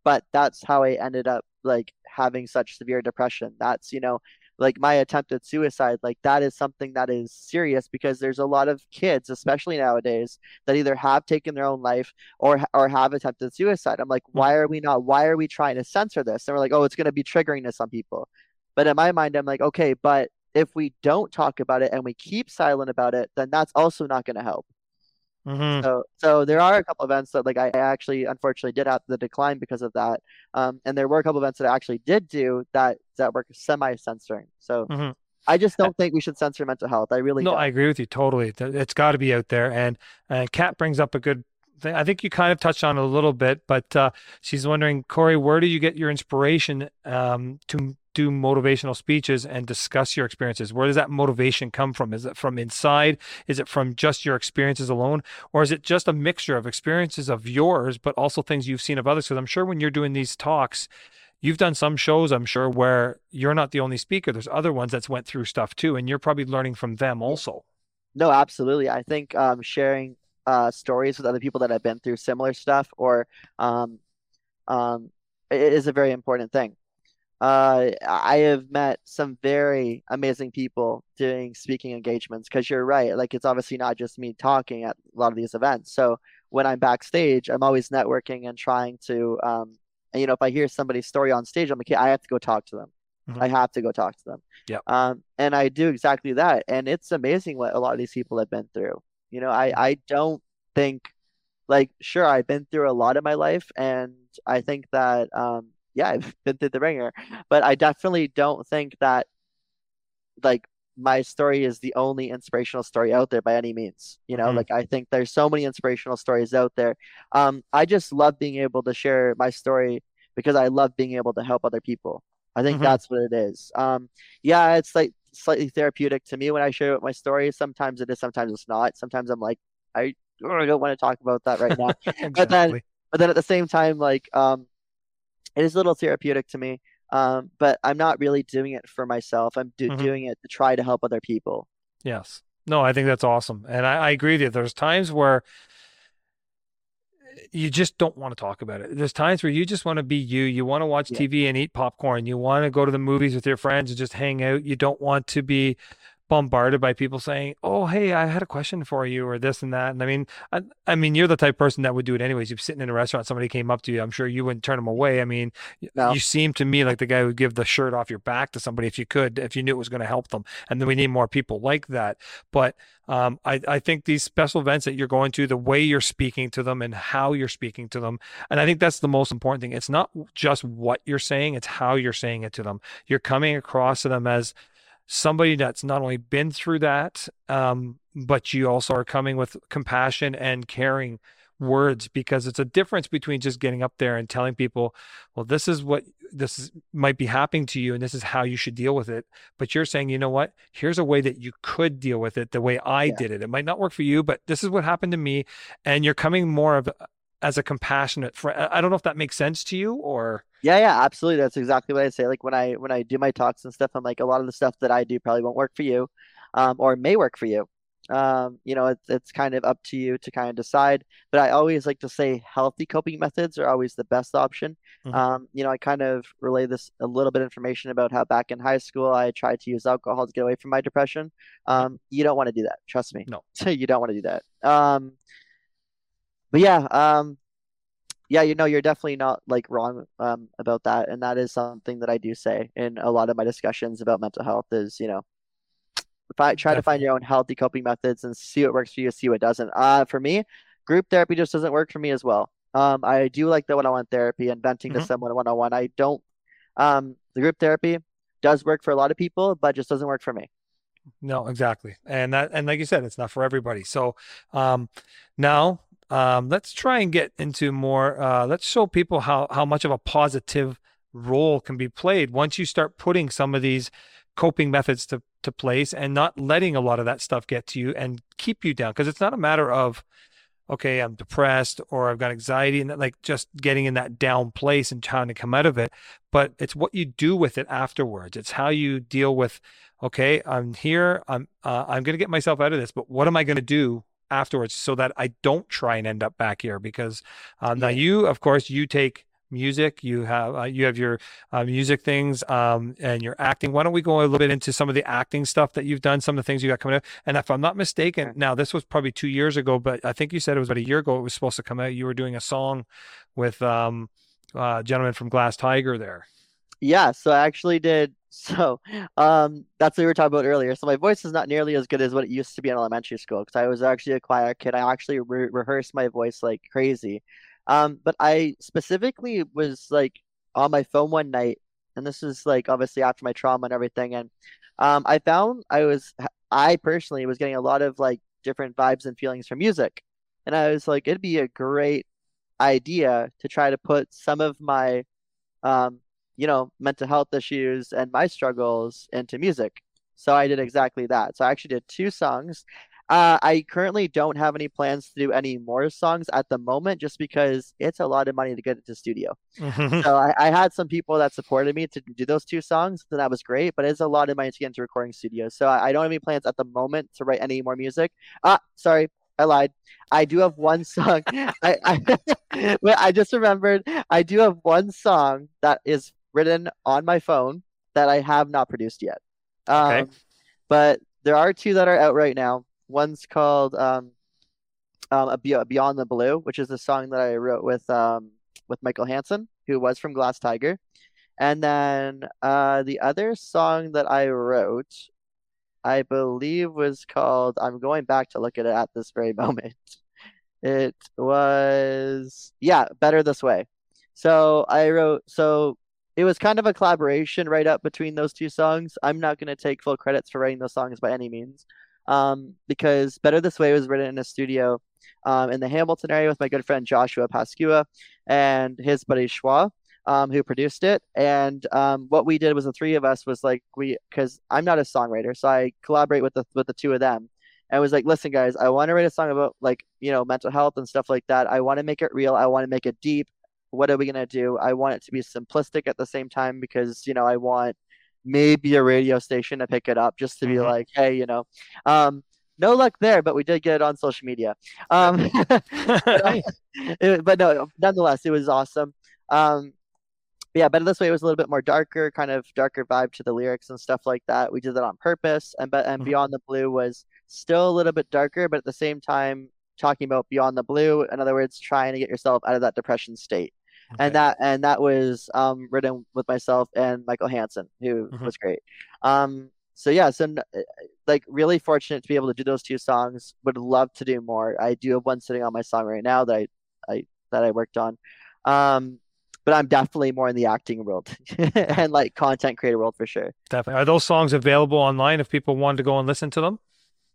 but that's how I ended up like having such severe depression. That's, you know, like my attempted suicide, like that is something that is serious because there's a lot of kids, especially nowadays, that either have taken their own life or or have attempted suicide. I'm like, why Mhm. are we not? Why are we trying to censor this? And we're like, oh, it's going to be triggering to some people. But in my mind, I'm like, okay, but if we don't talk about it and we keep silent about it, then that's also not going to help. Mhm. So, so there are a couple events that like I actually unfortunately did have the decline because of that. Um, and there were a couple events that I actually did do that that were semi-censoring. So Mhm. I just don't think we should censor mental health. I really No, I don't. agree with you totally. It's got to be out there. And and Kat brings up a good thing. I think you kind of touched on it a little bit, but uh, she's wondering, Corey, where do you get your inspiration um, to do motivational speeches and discuss your experiences? Where does that motivation come from? Is it from inside? Is it from just your experiences alone? Or is it just a mixture of experiences of yours, but also things you've seen of others? Because I'm sure when you're doing these talks, you've done some shows, I'm sure, where you're not the only speaker. There's other ones that's went through stuff too, and you're probably learning from them also. No, absolutely. I think um, sharing uh, stories with other people that have been through similar stuff or um, um, it is a very important thing. Uh, I have met some very amazing people doing speaking engagements because you're right. Like it's obviously not just me talking at a lot of these events. So when I'm backstage, I'm always networking and trying to, um, and you know, if I hear somebody's story on stage, I'm like, I have to go talk to them. Mm-hmm. I have to go talk to them. Yeah. Um, and I do exactly that. And it's amazing what a lot of these people have been through. You know, I, I don't think like sure I've been through a lot of my life and I think that um yeah, I've been through the ringer, but I definitely don't think that like my story is the only inspirational story out there by any means. You know, mm-hmm. like I think there's so many inspirational stories out there. Um, I just love being able to share my story because I love being able to help other people. I think mm-hmm. that's what it is. Um, yeah, it's like slightly therapeutic to me when I share my story. Sometimes it is, sometimes it's not. Sometimes I'm like, I, I don't want to talk about that right now. exactly. But then, but then at the same time, like, um, it is a little therapeutic to me. Um, but I'm not really doing it for myself. I'm do- mm-hmm. doing it to try to help other people. Yes. No, I think that's awesome. And I, I agree with you. There's times where you just don't want to talk about it. There's times where you just want to be you. You want to watch yeah. TV and eat popcorn. You want to go to the movies with your friends and just hang out. You don't want to be bombarded by people saying, "Oh, hey, I had a question for you," or this and that. And I mean, I, I, mean, you're the type of person that would do it anyways. You're sitting in a restaurant, somebody came up to you. I'm sure you wouldn't turn them away. I mean, no. you seem to me like the guy who'd give the shirt off your back to somebody if you could, if you knew it was going to help them. And then we need more people like that. But um, I, I think these special events that you're going to, the way you're speaking to them and how you're speaking to them, and I think that's the most important thing. It's not just what you're saying; it's how you're saying it to them. You're coming across to them as somebody that's not only been through that, um, but you also are coming with compassion and caring words because it's a difference between just getting up there and telling people, well, this is what this is, might be happening to you and this is how you should deal with it. But you're saying, you know what? Here's a way that you could deal with it the way I yeah. did it. It might not work for you, but this is what happened to me. And you're coming more of as a compassionate friend. I don't know if that makes sense to you or yeah, yeah, absolutely. That's exactly what I say. Like when I when I do my talks and stuff, I'm like a lot of the stuff that I do probably won't work for you, um, or may work for you. Um, you know, it's it's kind of up to you to kind of decide. But I always like to say healthy coping methods are always the best option. Mm-hmm. Um, you know, I kind of relay this a little bit of information about how back in high school I tried to use alcohol to get away from my depression. Mm-hmm. Um, you don't want to do that. Trust me. No, you don't want to do that. Um, but yeah, um, yeah, you know, you're definitely not like wrong um, about that, and that is something that I do say in a lot of my discussions about mental health. Is you know, I, try definitely. to find your own healthy coping methods and see what works for you, see what doesn't. Uh, for me, group therapy just doesn't work for me as well. Um, I do like the one-on-one therapy and venting mm-hmm. to someone one-on-one. I don't. Um, the group therapy does work for a lot of people, but just doesn't work for me. No, exactly, and that and like you said, it's not for everybody. So, um, now um, let's try and get into more. Uh, let's show people how how much of a positive role can be played once you start putting some of these coping methods to to place and not letting a lot of that stuff get to you and keep you down because it's not a matter of okay i'm depressed or i've got anxiety and like just getting in that down place and trying to come out of it but it's what you do with it afterwards it's how you deal with okay i'm here i'm uh, i'm going to get myself out of this but what am i going to do afterwards so that I don't try and end up back here because um, yeah. now you, of course, you take music you have uh, you have your uh, music things um, and your acting. Why don't we go a little bit into some of the acting stuff that you've done some of the things you got coming out and if i'm not mistaken now this was probably two years ago but i think you said it was about a year ago it was supposed to come out. You were doing a song with um, uh, a gentleman from glass tiger there yeah so i actually did so, um, that's what we were talking about earlier. So my voice is not nearly as good as what it used to be in elementary school because I was actually a choir kid. I actually re rehearsed my voice like crazy. Um, but I specifically was like on my phone one night, and this is like obviously after my trauma and everything, and um, I found I was I personally was getting a lot of like different vibes and feelings from music, and I was like, it'd be a great idea to try to put some of my um you know, mental health issues and my struggles into music. So I did exactly that. So I actually did two songs. Uh, I currently don't have any plans to do any more songs at the moment, just because it's a lot of money to get into studio. So I, I had some people that supported me to do those two songs, and that was great. But it's a lot of money to get into recording studio. So I, I don't have any plans at the moment to write any more music. Ah, sorry, I lied. I do have one song. I, I, I just remembered. I do have one song that is written on my phone that I have not produced yet. Okay. Um, but there are two that are out right now. One's called um, um, a Beyond the Blue, which is the song that I wrote with um, with Michael Hanson, who was from Glass Tiger. And then uh, the other song that I wrote, I believe, was called. I'm going back to look at it at this very moment. It was, yeah, Better This Way. So I wrote, so it was kind of a collaboration right up between those two songs. I'm not going to take full credits for writing those songs by any means, um, because Better This Way was written in a studio um, in the Hamilton area with my good friend Joshua Pascua and his buddy Schwa, um, who produced it. And um, what we did was the three of us was like we, because I'm not a songwriter, so I collaborate with the with the two of them. And I was like, listen, guys, I want to write a song about like you know mental health and stuff like that. I want to make it real. I want to make it deep. What are we gonna do? I want it to be simplistic at the same time because you know I want maybe a radio station to pick it up just to be Mhm. like, hey, you know, um, no luck there, but we did get it on social media. Um, it- but no, nonetheless, it was awesome. Um, but yeah, Better This Way it was a little bit more darker, kind of darker vibe to the lyrics and stuff like that. We did that on purpose. And but and Mhm. Beyond the Blue was still a little bit darker, but at the same time talking about Beyond the Blue. In other words, trying to get yourself out of that depression state. Okay. And that and that was um written with myself and Michael Hanson, who Mhm. was great. Um, so yeah, so uh, like really fortunate to be able to do those two songs. Would love to do more. I do have one sitting on my song right now that I I that I worked on. Um, but I'm definitely more in the acting world and like content creator world for sure. Definitely. Are those songs available online if people wanted to go and listen to them?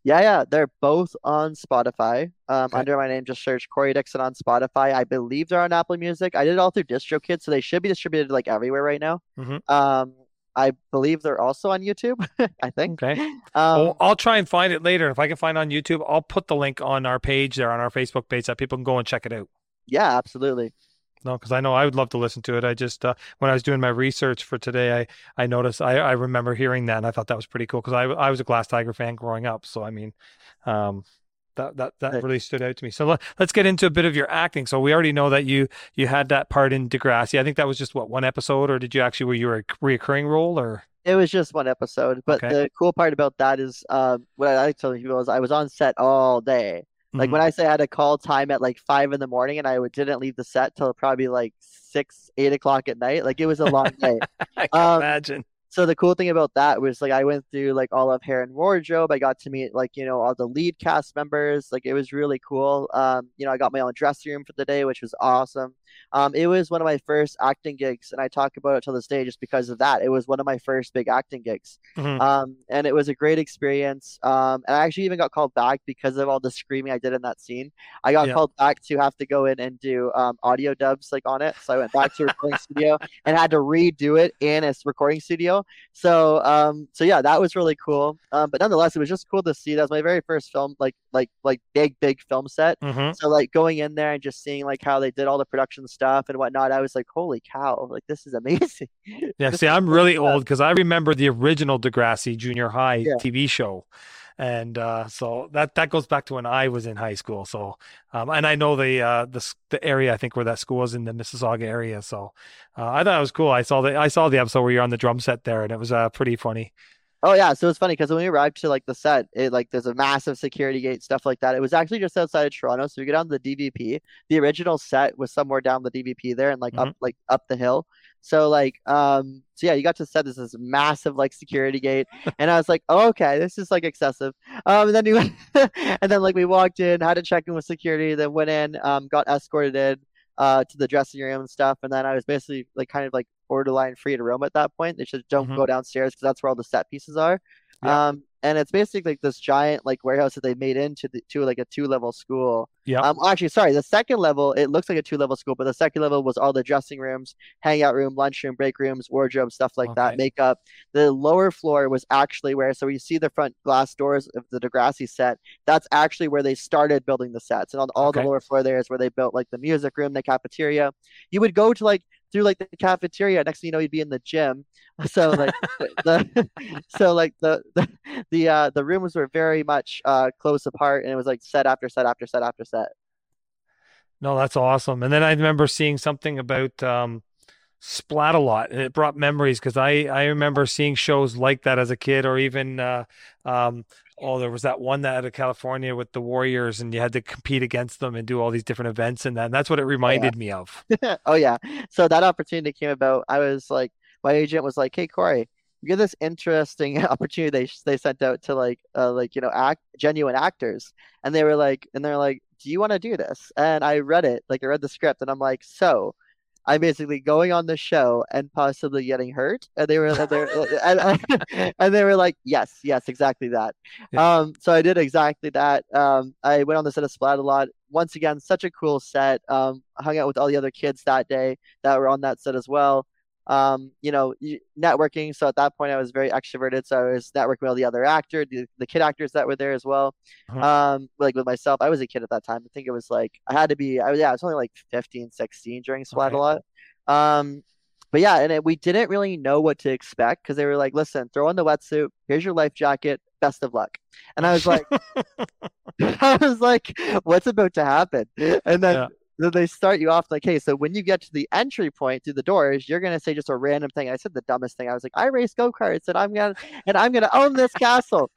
Yeah, yeah, they're both on Spotify. Um, Okay. under my name, just search Corey Dixon on Spotify. I believe they're on Apple Music. I did it all through DistroKid, so they should be distributed like everywhere right now. Mhm. Um, I believe they're also on YouTube, I think. Okay. Um, Oh, I'll try and find it later. If I can find it on YouTube, I'll put the link on our page there on our Facebook page that people can go and check it out. yeah, absolutely. No, because I know I would love to listen to it. I just uh, when I was doing my research for today, I I noticed I I remember hearing that and I thought that was pretty cool because I I was a Glass Tiger fan growing up. So I mean, um, that that that really stood out to me. So let, let's get into a bit of your acting. So we already know that you you had that part in Degrassi. I think that was just what one episode, or did you actually were you a reoccurring role or? It was just one episode, but Okay. the cool part about that is, um, what I like telling people is I was on set all day. Like Mhm. when I say I had a call time at like five in the morning and I would, didn't leave the set till probably like six, eight o'clock at night. Like it was a long day. I can um, imagine. So the cool thing about that was like I went through like all of hair and wardrobe. I got to meet like, you know, all the lead cast members. Like it was really cool. Um, you know, I got my own dressing room for the day, which was awesome. Um, it was one of my first acting gigs, and I talk about it till this day just because of that. It was one of my first big acting gigs. Mhm. Um, and it was a great experience. Um, and I actually even got called back because of all the screaming I did in that scene. I got Yeah. called back to have to go in and do um, audio dubs like on it. So I went back to a recording studio and had to redo it in a recording studio. So um, so yeah, that was really cool. Um, but nonetheless, it was just cool to see. That was my very first film, like like like big big film set. Mhm. So like going in there and just seeing like how they did all the production stuff and whatnot, I was like, holy cow, like this is amazing. Yeah, see, I'm really really old because I remember the original Degrassi Junior High Yeah. TV show, and uh, so that that goes back to when I was in high school. So, um, and I know the uh, the the area I think where that school was in the Mississauga area. So, uh, I thought it was cool. I saw the I saw the episode where you're on the drum set there, and it was uh, pretty funny. Oh yeah, so it's funny because when we arrived to like the set, it like there's a massive security gate, stuff like that. It was actually just outside of Toronto, so we get down to the DVP. The original set was somewhere down the DVP there and like up like up the hill. So like um so yeah, you got to set this this massive like security gate, and I was like, oh, okay, this is like excessive. Um, and then you and then like we walked in, had to check in with security, then went in, um, got escorted in uh to the dressing room and stuff, and then I was basically like kind of like borderline free to roam at that point. They said don't Mhm. go downstairs because that's where all the set pieces are. Yeah. Um, and it's basically like this giant like warehouse that they made into the to like a two level school. Yeah. Um, actually, sorry, the second level it looks like a two level school, but the second level was all the dressing rooms, hangout room, lunchroom, break rooms, wardrobe, stuff like that, Okay. makeup. The lower floor was actually where so you see the front glass doors of the Degrassi set. That's actually where they started building the sets, and on all Okay. the lower floor there is where they built like the music room, the cafeteria. You would go to like through like the cafeteria. Next thing you know, you'd be in the gym. So like the so like the the the uh the rooms were very much uh close apart and it was like set after set after set after set. No, that's awesome. And then I remember seeing something about um, Splatalot, and it brought memories because I I remember seeing shows like that as a kid, or even uh, um, oh, there was that one that out of California with the Warriors, and you had to compete against them and do all these different events and that. And that's what it Oh reminded me of. Oh yeah. So that opportunity came about. I was like my agent was like, "Hey Corey, you get this interesting opportunity they they sent out to like uh like you know act genuine actors." And they were like and they're like, "Do you want to do this?" And I read it, like I read the script and I'm like, "So, I'm basically going on the show and possibly getting hurt. And they were and they were, and, and they were like, yes, yes, exactly that. Yeah. Um, so I did exactly that. Um, I went on the set of Splatalot. Once again, such a cool set. Um, hung out with all the other kids that day that were on that set as well. Um, you know, networking. So at that point, I was very extroverted. So I was networking with all the other actor, the, the kid actors that were there as well. Uh-huh. Um, like with myself, I was a kid at that time. I think it was like I had to be. I was yeah, I was only like 15, 16 during Splatalot. Um, but yeah, and it, we didn't really know what to expect because they were like, "Listen, throw on the wetsuit. Here's your life jacket. Best of luck." And I was like, I was like, "What's about to happen?" And then Yeah. Then they start you off like, "Hey, so when you get to the entry point through the doors, you're gonna say just a random thing." I said the dumbest thing. I was like, "I race go-karts and I'm gonna and I'm gonna own this castle."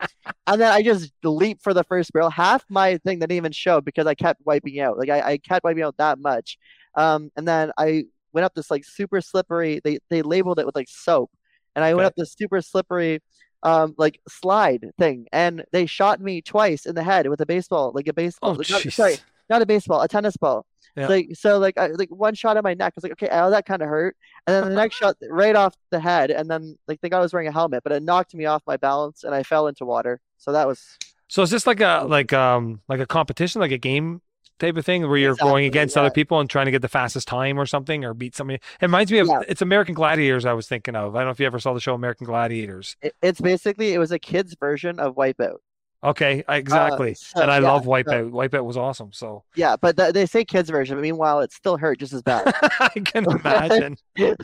And then I just leap for the first barrel. Half my thing didn't even show because I kept wiping out. Like I, I kept wiping out that much. Um, and then I went up this like super slippery. They they labeled it with like soap, and I went up this super slippery, um, like slide thing, and they shot me twice in the head with a baseball, like a baseball. Oh, not- sorry. Not a baseball, a tennis ball. Yeah. Like so, like I, like one shot at my neck. I was like, okay, oh, that kind of hurt. And then the next shot right off the head, and then like the guy was wearing a helmet, but it knocked me off my balance, and I fell into water. So that was So is this like a like um like a competition, like a game type of thing where you're going against yeah, other people and trying to get the fastest time or something or beat somebody? It reminds me of yeah. it's American Gladiators I was thinking of. I don't know if you ever saw the show American Gladiators. It, it's basically it was a kid's version of Wipeout. Okay, I- Uh, exactly. so And I yeah, love so Wipeout. Wipeout was awesome. So yeah, but th they say kids version, but meanwhile it still hurt just as bad. I can imagine. It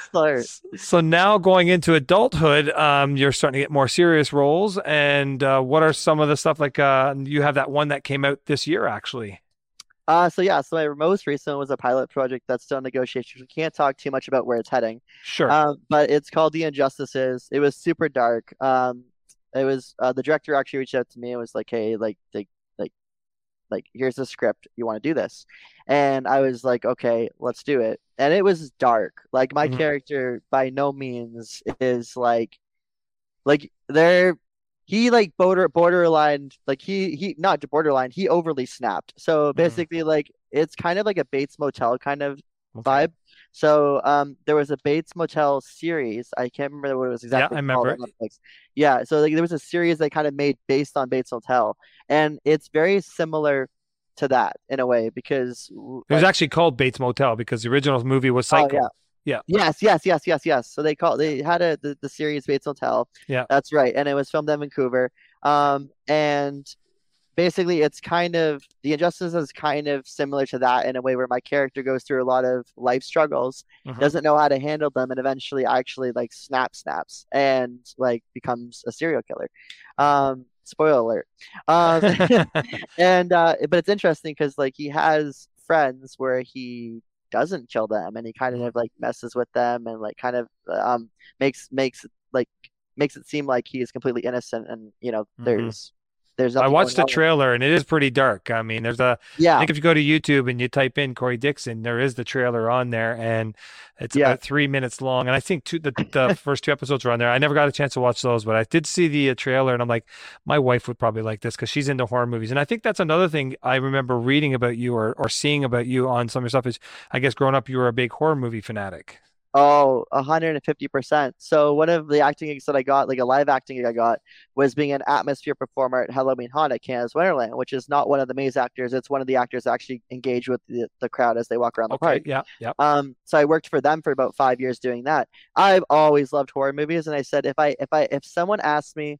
still hurt. So now going into adulthood, um, you're starting to get more serious roles. And uh, what are some of the stuff like uh, you have that one that came out this year actually? Uh, so yeah, so my most recent was a pilot project that's still in negotiations. We can't talk too much about where it's heading. Sure. Um, but it's called The Injustices. It was super dark. Um, it was uh, the director actually reached out to me and was like, "Hey, like, like, like, like, here's the script. You want to do this?" And I was like, "Okay, let's do it." And it was dark. Like my Mhm. character by no means is like, like they're he like border borderline like he he not borderline he overly snapped. So Mhm. basically like it's kind of like a Bates Motel kind of Okay. vibe. So um, there was a Bates Motel series. I can't remember what it was exactly. Yeah, I called remember. Yeah, so like there was a series they kind of made based on Bates Motel, and it's very similar to that in a way because w- It was actually called Bates Motel because the original movie was Psycho. oh yeah. Yeah. yes yes yes yes yes. So they call they had a the, the series Bates Motel. Yeah. That's right, and it was filmed in Vancouver. Um, and basically it's kind of the injustice is kind of similar to that in a way where my character goes through a lot of life struggles Mhm. doesn't know how to handle them and eventually actually like snap snaps and like becomes a serial killer um spoiler alert um and uh but it's interesting because like he has friends where he doesn't kill them and he kind Mhm. of like messes with them and like kind of um makes makes like makes it seem like he is completely innocent and you know Mhm. there's there's I watched the trailer and it is pretty dark. I mean, there's a yeah I think if you go to YouTube and you type in Corey Dixon, there is the trailer on there and it's yeah about three minutes long. And I think two, the, the first two episodes are on there. I never got a chance to watch those, but I did see the uh, trailer and I'm like, my wife would probably like this because she's into horror movies. And I think that's another thing I remember reading about you or, or seeing about you on some of your stuff is I guess growing up, you were a big horror movie fanatic. Oh, 150%. So one of the acting gigs that I got, like a live acting gig I got, was being an atmosphere performer at Halloween Haunt at Canada's Wonderland, which is not one of the maze actors. It's one of the actors that actually engage with the, the crowd as they walk around the Okay, park. yeah, yeah. Um, so I worked for them for about five years doing that. I've always loved horror movies, and I said if I if I if someone asked me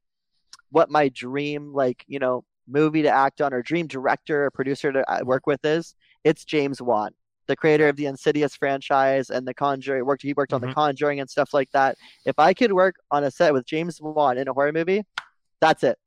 what my dream like you know movie to act on or dream director or producer to uh, work with is, it's James Wan, the creator of the Insidious franchise and The Conjuring. Worked he worked on The Mhm. Conjuring and stuff like that. If I could work on a set with James Wan in a horror movie, that's it.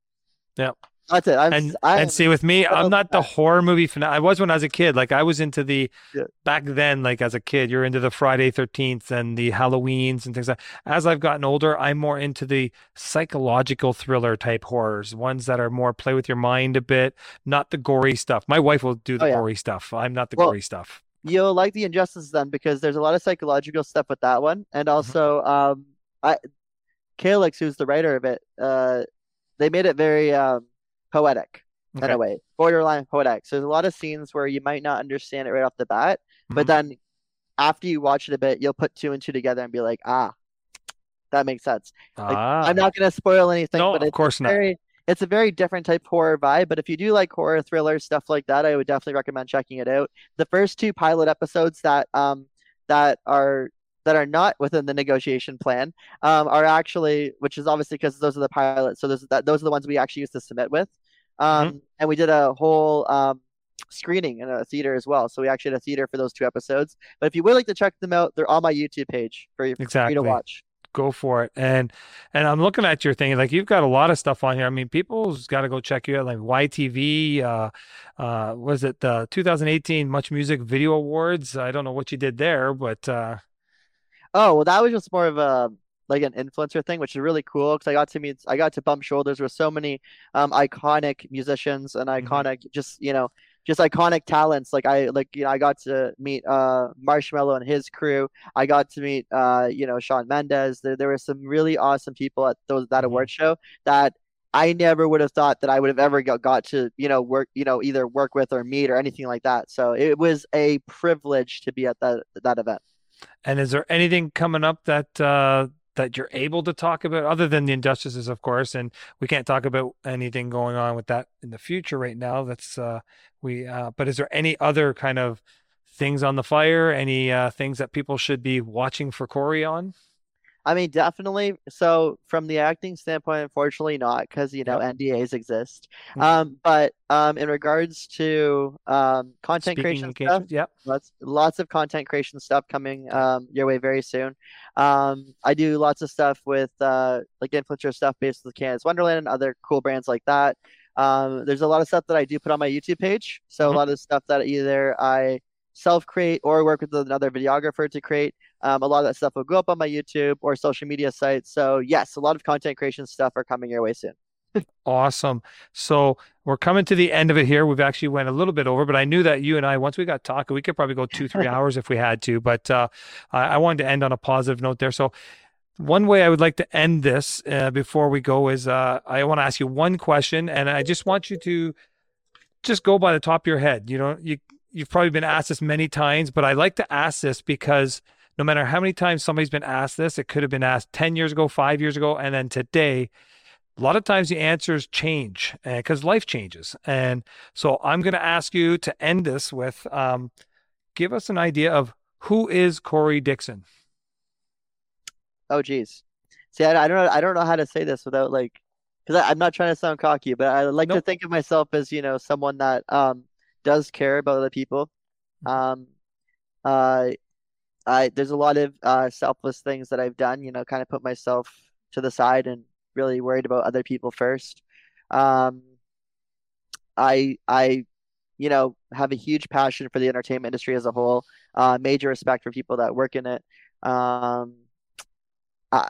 Yeah. That's it. I'm And I and see with me, I'm not the horror movie fan. I was when I was a kid. Like I was into the Yeah. back then, like as a kid, you're into the Friday 13th and the Halloweens and things like As I've gotten older, I'm more into the psychological thriller type horrors, ones that are more play with your mind a bit, not the gory stuff. My wife will do the Oh yeah. gory stuff. I'm not the Well, gory stuff. You'll like the Injustice then because there's a lot of psychological stuff with that one, and Mhm. also um, I Calix, who's the writer of it, uh, they made it very um poetic in a way, borderline poetic. So there's a lot of scenes where you might not understand it right off the bat, but Mhm. then after you watch it a bit, you'll put two and two together and be like, ah, that makes sense. Like Ah, I'm not gonna spoil anything, no, but of it's course it's not. It's a very different type of horror vibe. But if you do like horror thrillers, stuff like that, I would definitely recommend checking it out. The first two pilot episodes that um that are that are not within the negotiation plan um are actually which is obviously because those are the pilots, so those that those are the ones we actually used to submit with. Mhm. Um and we did a whole um screening in a theater as well. So we actually had a theater for those two episodes. But if you would like to check them out, they're on my YouTube page for you, for you to watch. Go for it. And and I'm looking at your thing, like you've got a lot of stuff on here. I mean, people's got to go check you out, like YTV, uh, uh, was it the 2018 Much Music Video Awards? I don't know what you did there, but uh, Oh, well, that was just more of a like an influencer thing, which is really cool because I got to meet, I got to bump shoulders with so many um iconic musicians and mhm. iconic, just you know, just iconic talents. Like I, like you know, I got to meet uh Marshmello and his crew. I got to meet uh you know Shawn Mendes. There, there were some really awesome people at those that award show that. I never would have thought that I would have ever got, got to, you know, work, you know, either work with or meet or anything like that. So it was a privilege to be at that that event. And is there anything coming up that uh, that you're able to talk about other than the injustices, of course? And we can't talk about anything going on with that in the future right now. That's uh, we. Uh, but is there any other kind of things on the fire? Any uh, things that people should be watching for Corey on? I mean, definitely. So from the acting standpoint, unfortunately not, because you know Yep. NDAs exist. Mhm. Um, but um, in regards to um, content Speaking creation stuff. Yep. lots lots of content creation stuff coming um your way very soon. Um, I do lots of stuff with uh like influencer stuff based with Canada's Wonderland and other cool brands like that. Um, there's a lot of stuff that I do put on my YouTube page. So a Mhm. lot of stuff that either I self create or work with another videographer to create. Um, a lot of that stuff will go up on my YouTube or social media sites. So yes, a lot of content creation stuff are coming your way soon. Awesome. So we're coming to the end of it here. We've actually went a little bit over, but I knew that you and I, once we got talking, we could probably go two, three hours if we had to. But uh, I, I wanted to end on a positive note there. So one way I would like to end this uh, before we go is uh, I want to ask you one question, and I just want you to just go by the top of your head. You know, you you've probably been asked this many times, but I like to ask this because no matter how many times somebody's been asked this, it could have been asked 10 years ago, five years ago, and then today. A lot of times the answers change because life changes. And so I'm going to ask you to end this with um, give us an idea of who is Corey Dixon? Oh geez. See, I, I don't know. I don't know how to say this without like, because I'm not trying to sound cocky, but I like to think of myself as, you know, someone that um does care about other people. Um, uh, I there's a lot of uh selfless things that I've done, you know, kind of put myself to the side and really worried about other people first. Um, I I you know have a huge passion for the entertainment industry as a whole. Uh, major respect for people that work in it. Um, I,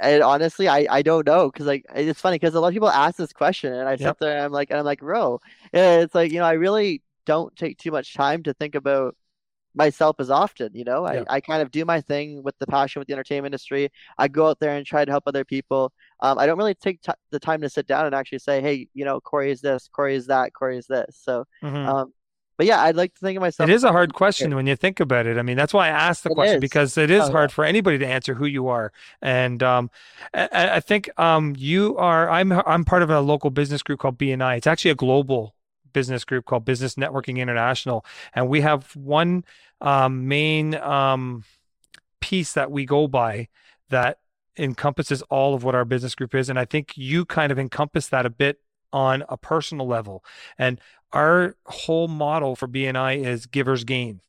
and honestly, I I don't know because like it's funny because a lot of people ask this question and I Yep. sit there and I'm like and I'm like, bro, it's like you know I really don't take too much time to think about myself as often. You know, I Yeah. I kind of do my thing with the passion with the entertainment industry. I go out there and try to help other people. Um, I don't really take t the time to sit down and actually say, hey, you know, Corey is this, Corey is that, Corey is this. So Mhm. um, but yeah, I'd like to think of myself. It is a hard question when you think about it. I mean, that's why I asked the It question is. because it is Oh, hard for anybody to answer who you are. And um, I, I I think um, you are. I'm I'm part of a local business group called BNI. It's actually a global business group called Business Networking International, and we have one um, main um, piece that we go by that encompasses all of what our business group is. And I think you kind of encompass that a bit on a personal level. And our whole model for BNI is givers gain.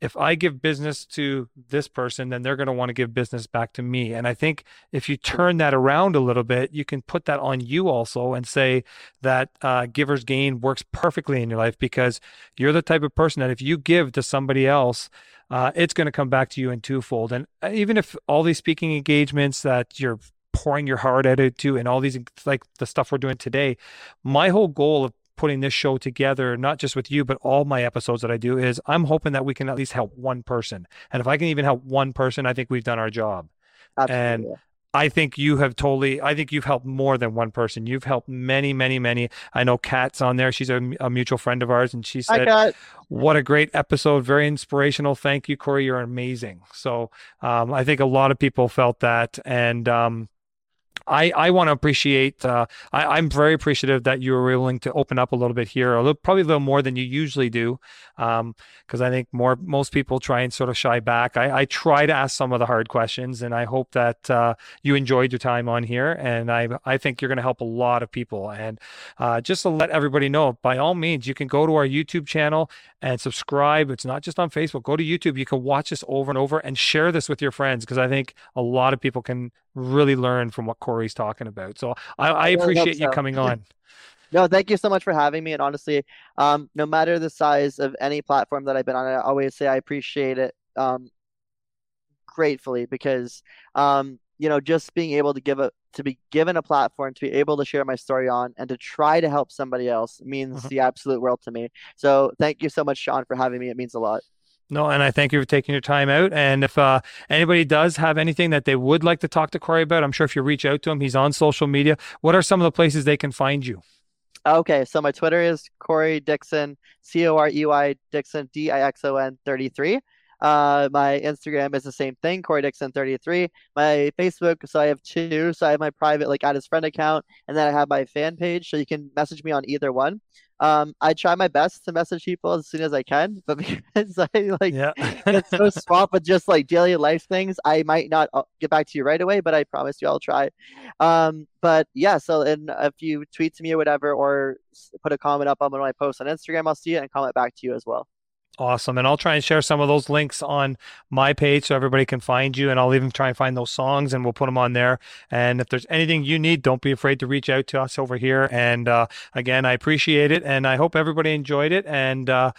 If I give business to this person, then they're going to want to give business back to me. And I think if you turn that around a little bit, you can put that on you also and say that uh, givers gain works perfectly in your life because you're the type of person that if you give to somebody else, uh, it's going to come back to you in twofold. And uh, even if all these speaking engagements that you're pouring your heart out to and all these like the stuff we're doing today, my whole goal of putting this show together, not just with you, but all my episodes that I do, is I'm hoping that we can at least help one person. And if I can even help one person, I think we've done our job. Absolutely. I think you have totally, I think you've helped more than one person. You've helped many, many, many. I know Kat's on there. She's a, a mutual friend of ours, and she said, what a great episode. Very inspirational. Thank you, Corey. You're amazing. So um, I think a lot of people felt that. And um, I, I want to appreciate, uh, I, I'm very appreciative that you were willing to open up a little bit here, a little, probably a little more than you usually do. Um, because I think more, most people try and sort of shy back. I, I try to ask some of the hard questions and I hope that, uh, you enjoyed your time on here. And I, I think you're going to help a lot of people. And, uh, just to let everybody know, by all means, you can go to our YouTube channel and subscribe. It's not just on Facebook. Go to YouTube. You can watch this over and over and share this with your friends because I think a lot of people can really learn from what Corey's talking about. So I, I really hope appreciate you coming on. No, thank you so much for having me. And honestly, um, no matter the size of any platform that I've been on, I always say I appreciate it um, gratefully because um, you know, just being able to give a to be given a platform to be able to share my story on and to try to help somebody else means Mhm. the absolute world to me. So thank you so much, Sean, for having me. It means a lot. No, and I thank you for taking your time out. And if uh, anybody does have anything that they would like to talk to Corey about, I'm sure if you reach out to him, he's on social media. What are some of the places they can find you? Okay, so my Twitter is Corey Dixon, C O R E Y Dixon, D I X O N 33. Uh, my Instagram is the same thing, Corey Dixon 33. My Facebook, so I have two. So I have my private, like, add his friend account, and then I have my fan page. So you can message me on either one. Um, I try my best to message people as soon as I can, but because I like Yeah. get so swamped with just like daily life things, I might not uh, get back to you right away, but I promise you I'll try. Um, but yeah, so and if you tweet to me or whatever, or put a comment up on one of my posts on Instagram, I'll see it and comment back to you as well. Awesome. And I'll try and share some of those links on my page so everybody can find you. And I'll even try and find those songs and we'll put them on there. And if there's anything you need, don't be afraid to reach out to us over here. And uh, again, I appreciate it. And I hope everybody enjoyed it. And uh,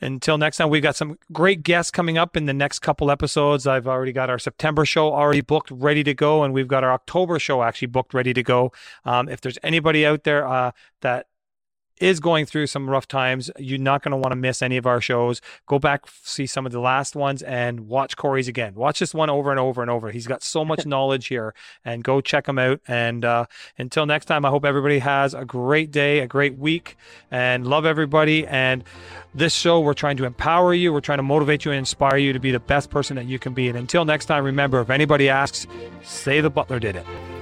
until next time, we've got some great guests coming up in the next couple episodes. I've already got our September show already booked, ready to go. And we've got our October show actually booked, ready to go. Um, if there's anybody out there uh, that is going through some rough times, you're not going to want to miss any of our shows. Go back, see some of the last ones, and watch Corey's again. Watch this one over and over and over. He's got so much knowledge here, and go check him out. And uh, until next time, I hope everybody has a great day, a great week, and love everybody. And this show, we're trying to empower you, we're trying to motivate you and inspire you to be the best person that you can be. And until next time, remember if anybody asks, say the butler did it.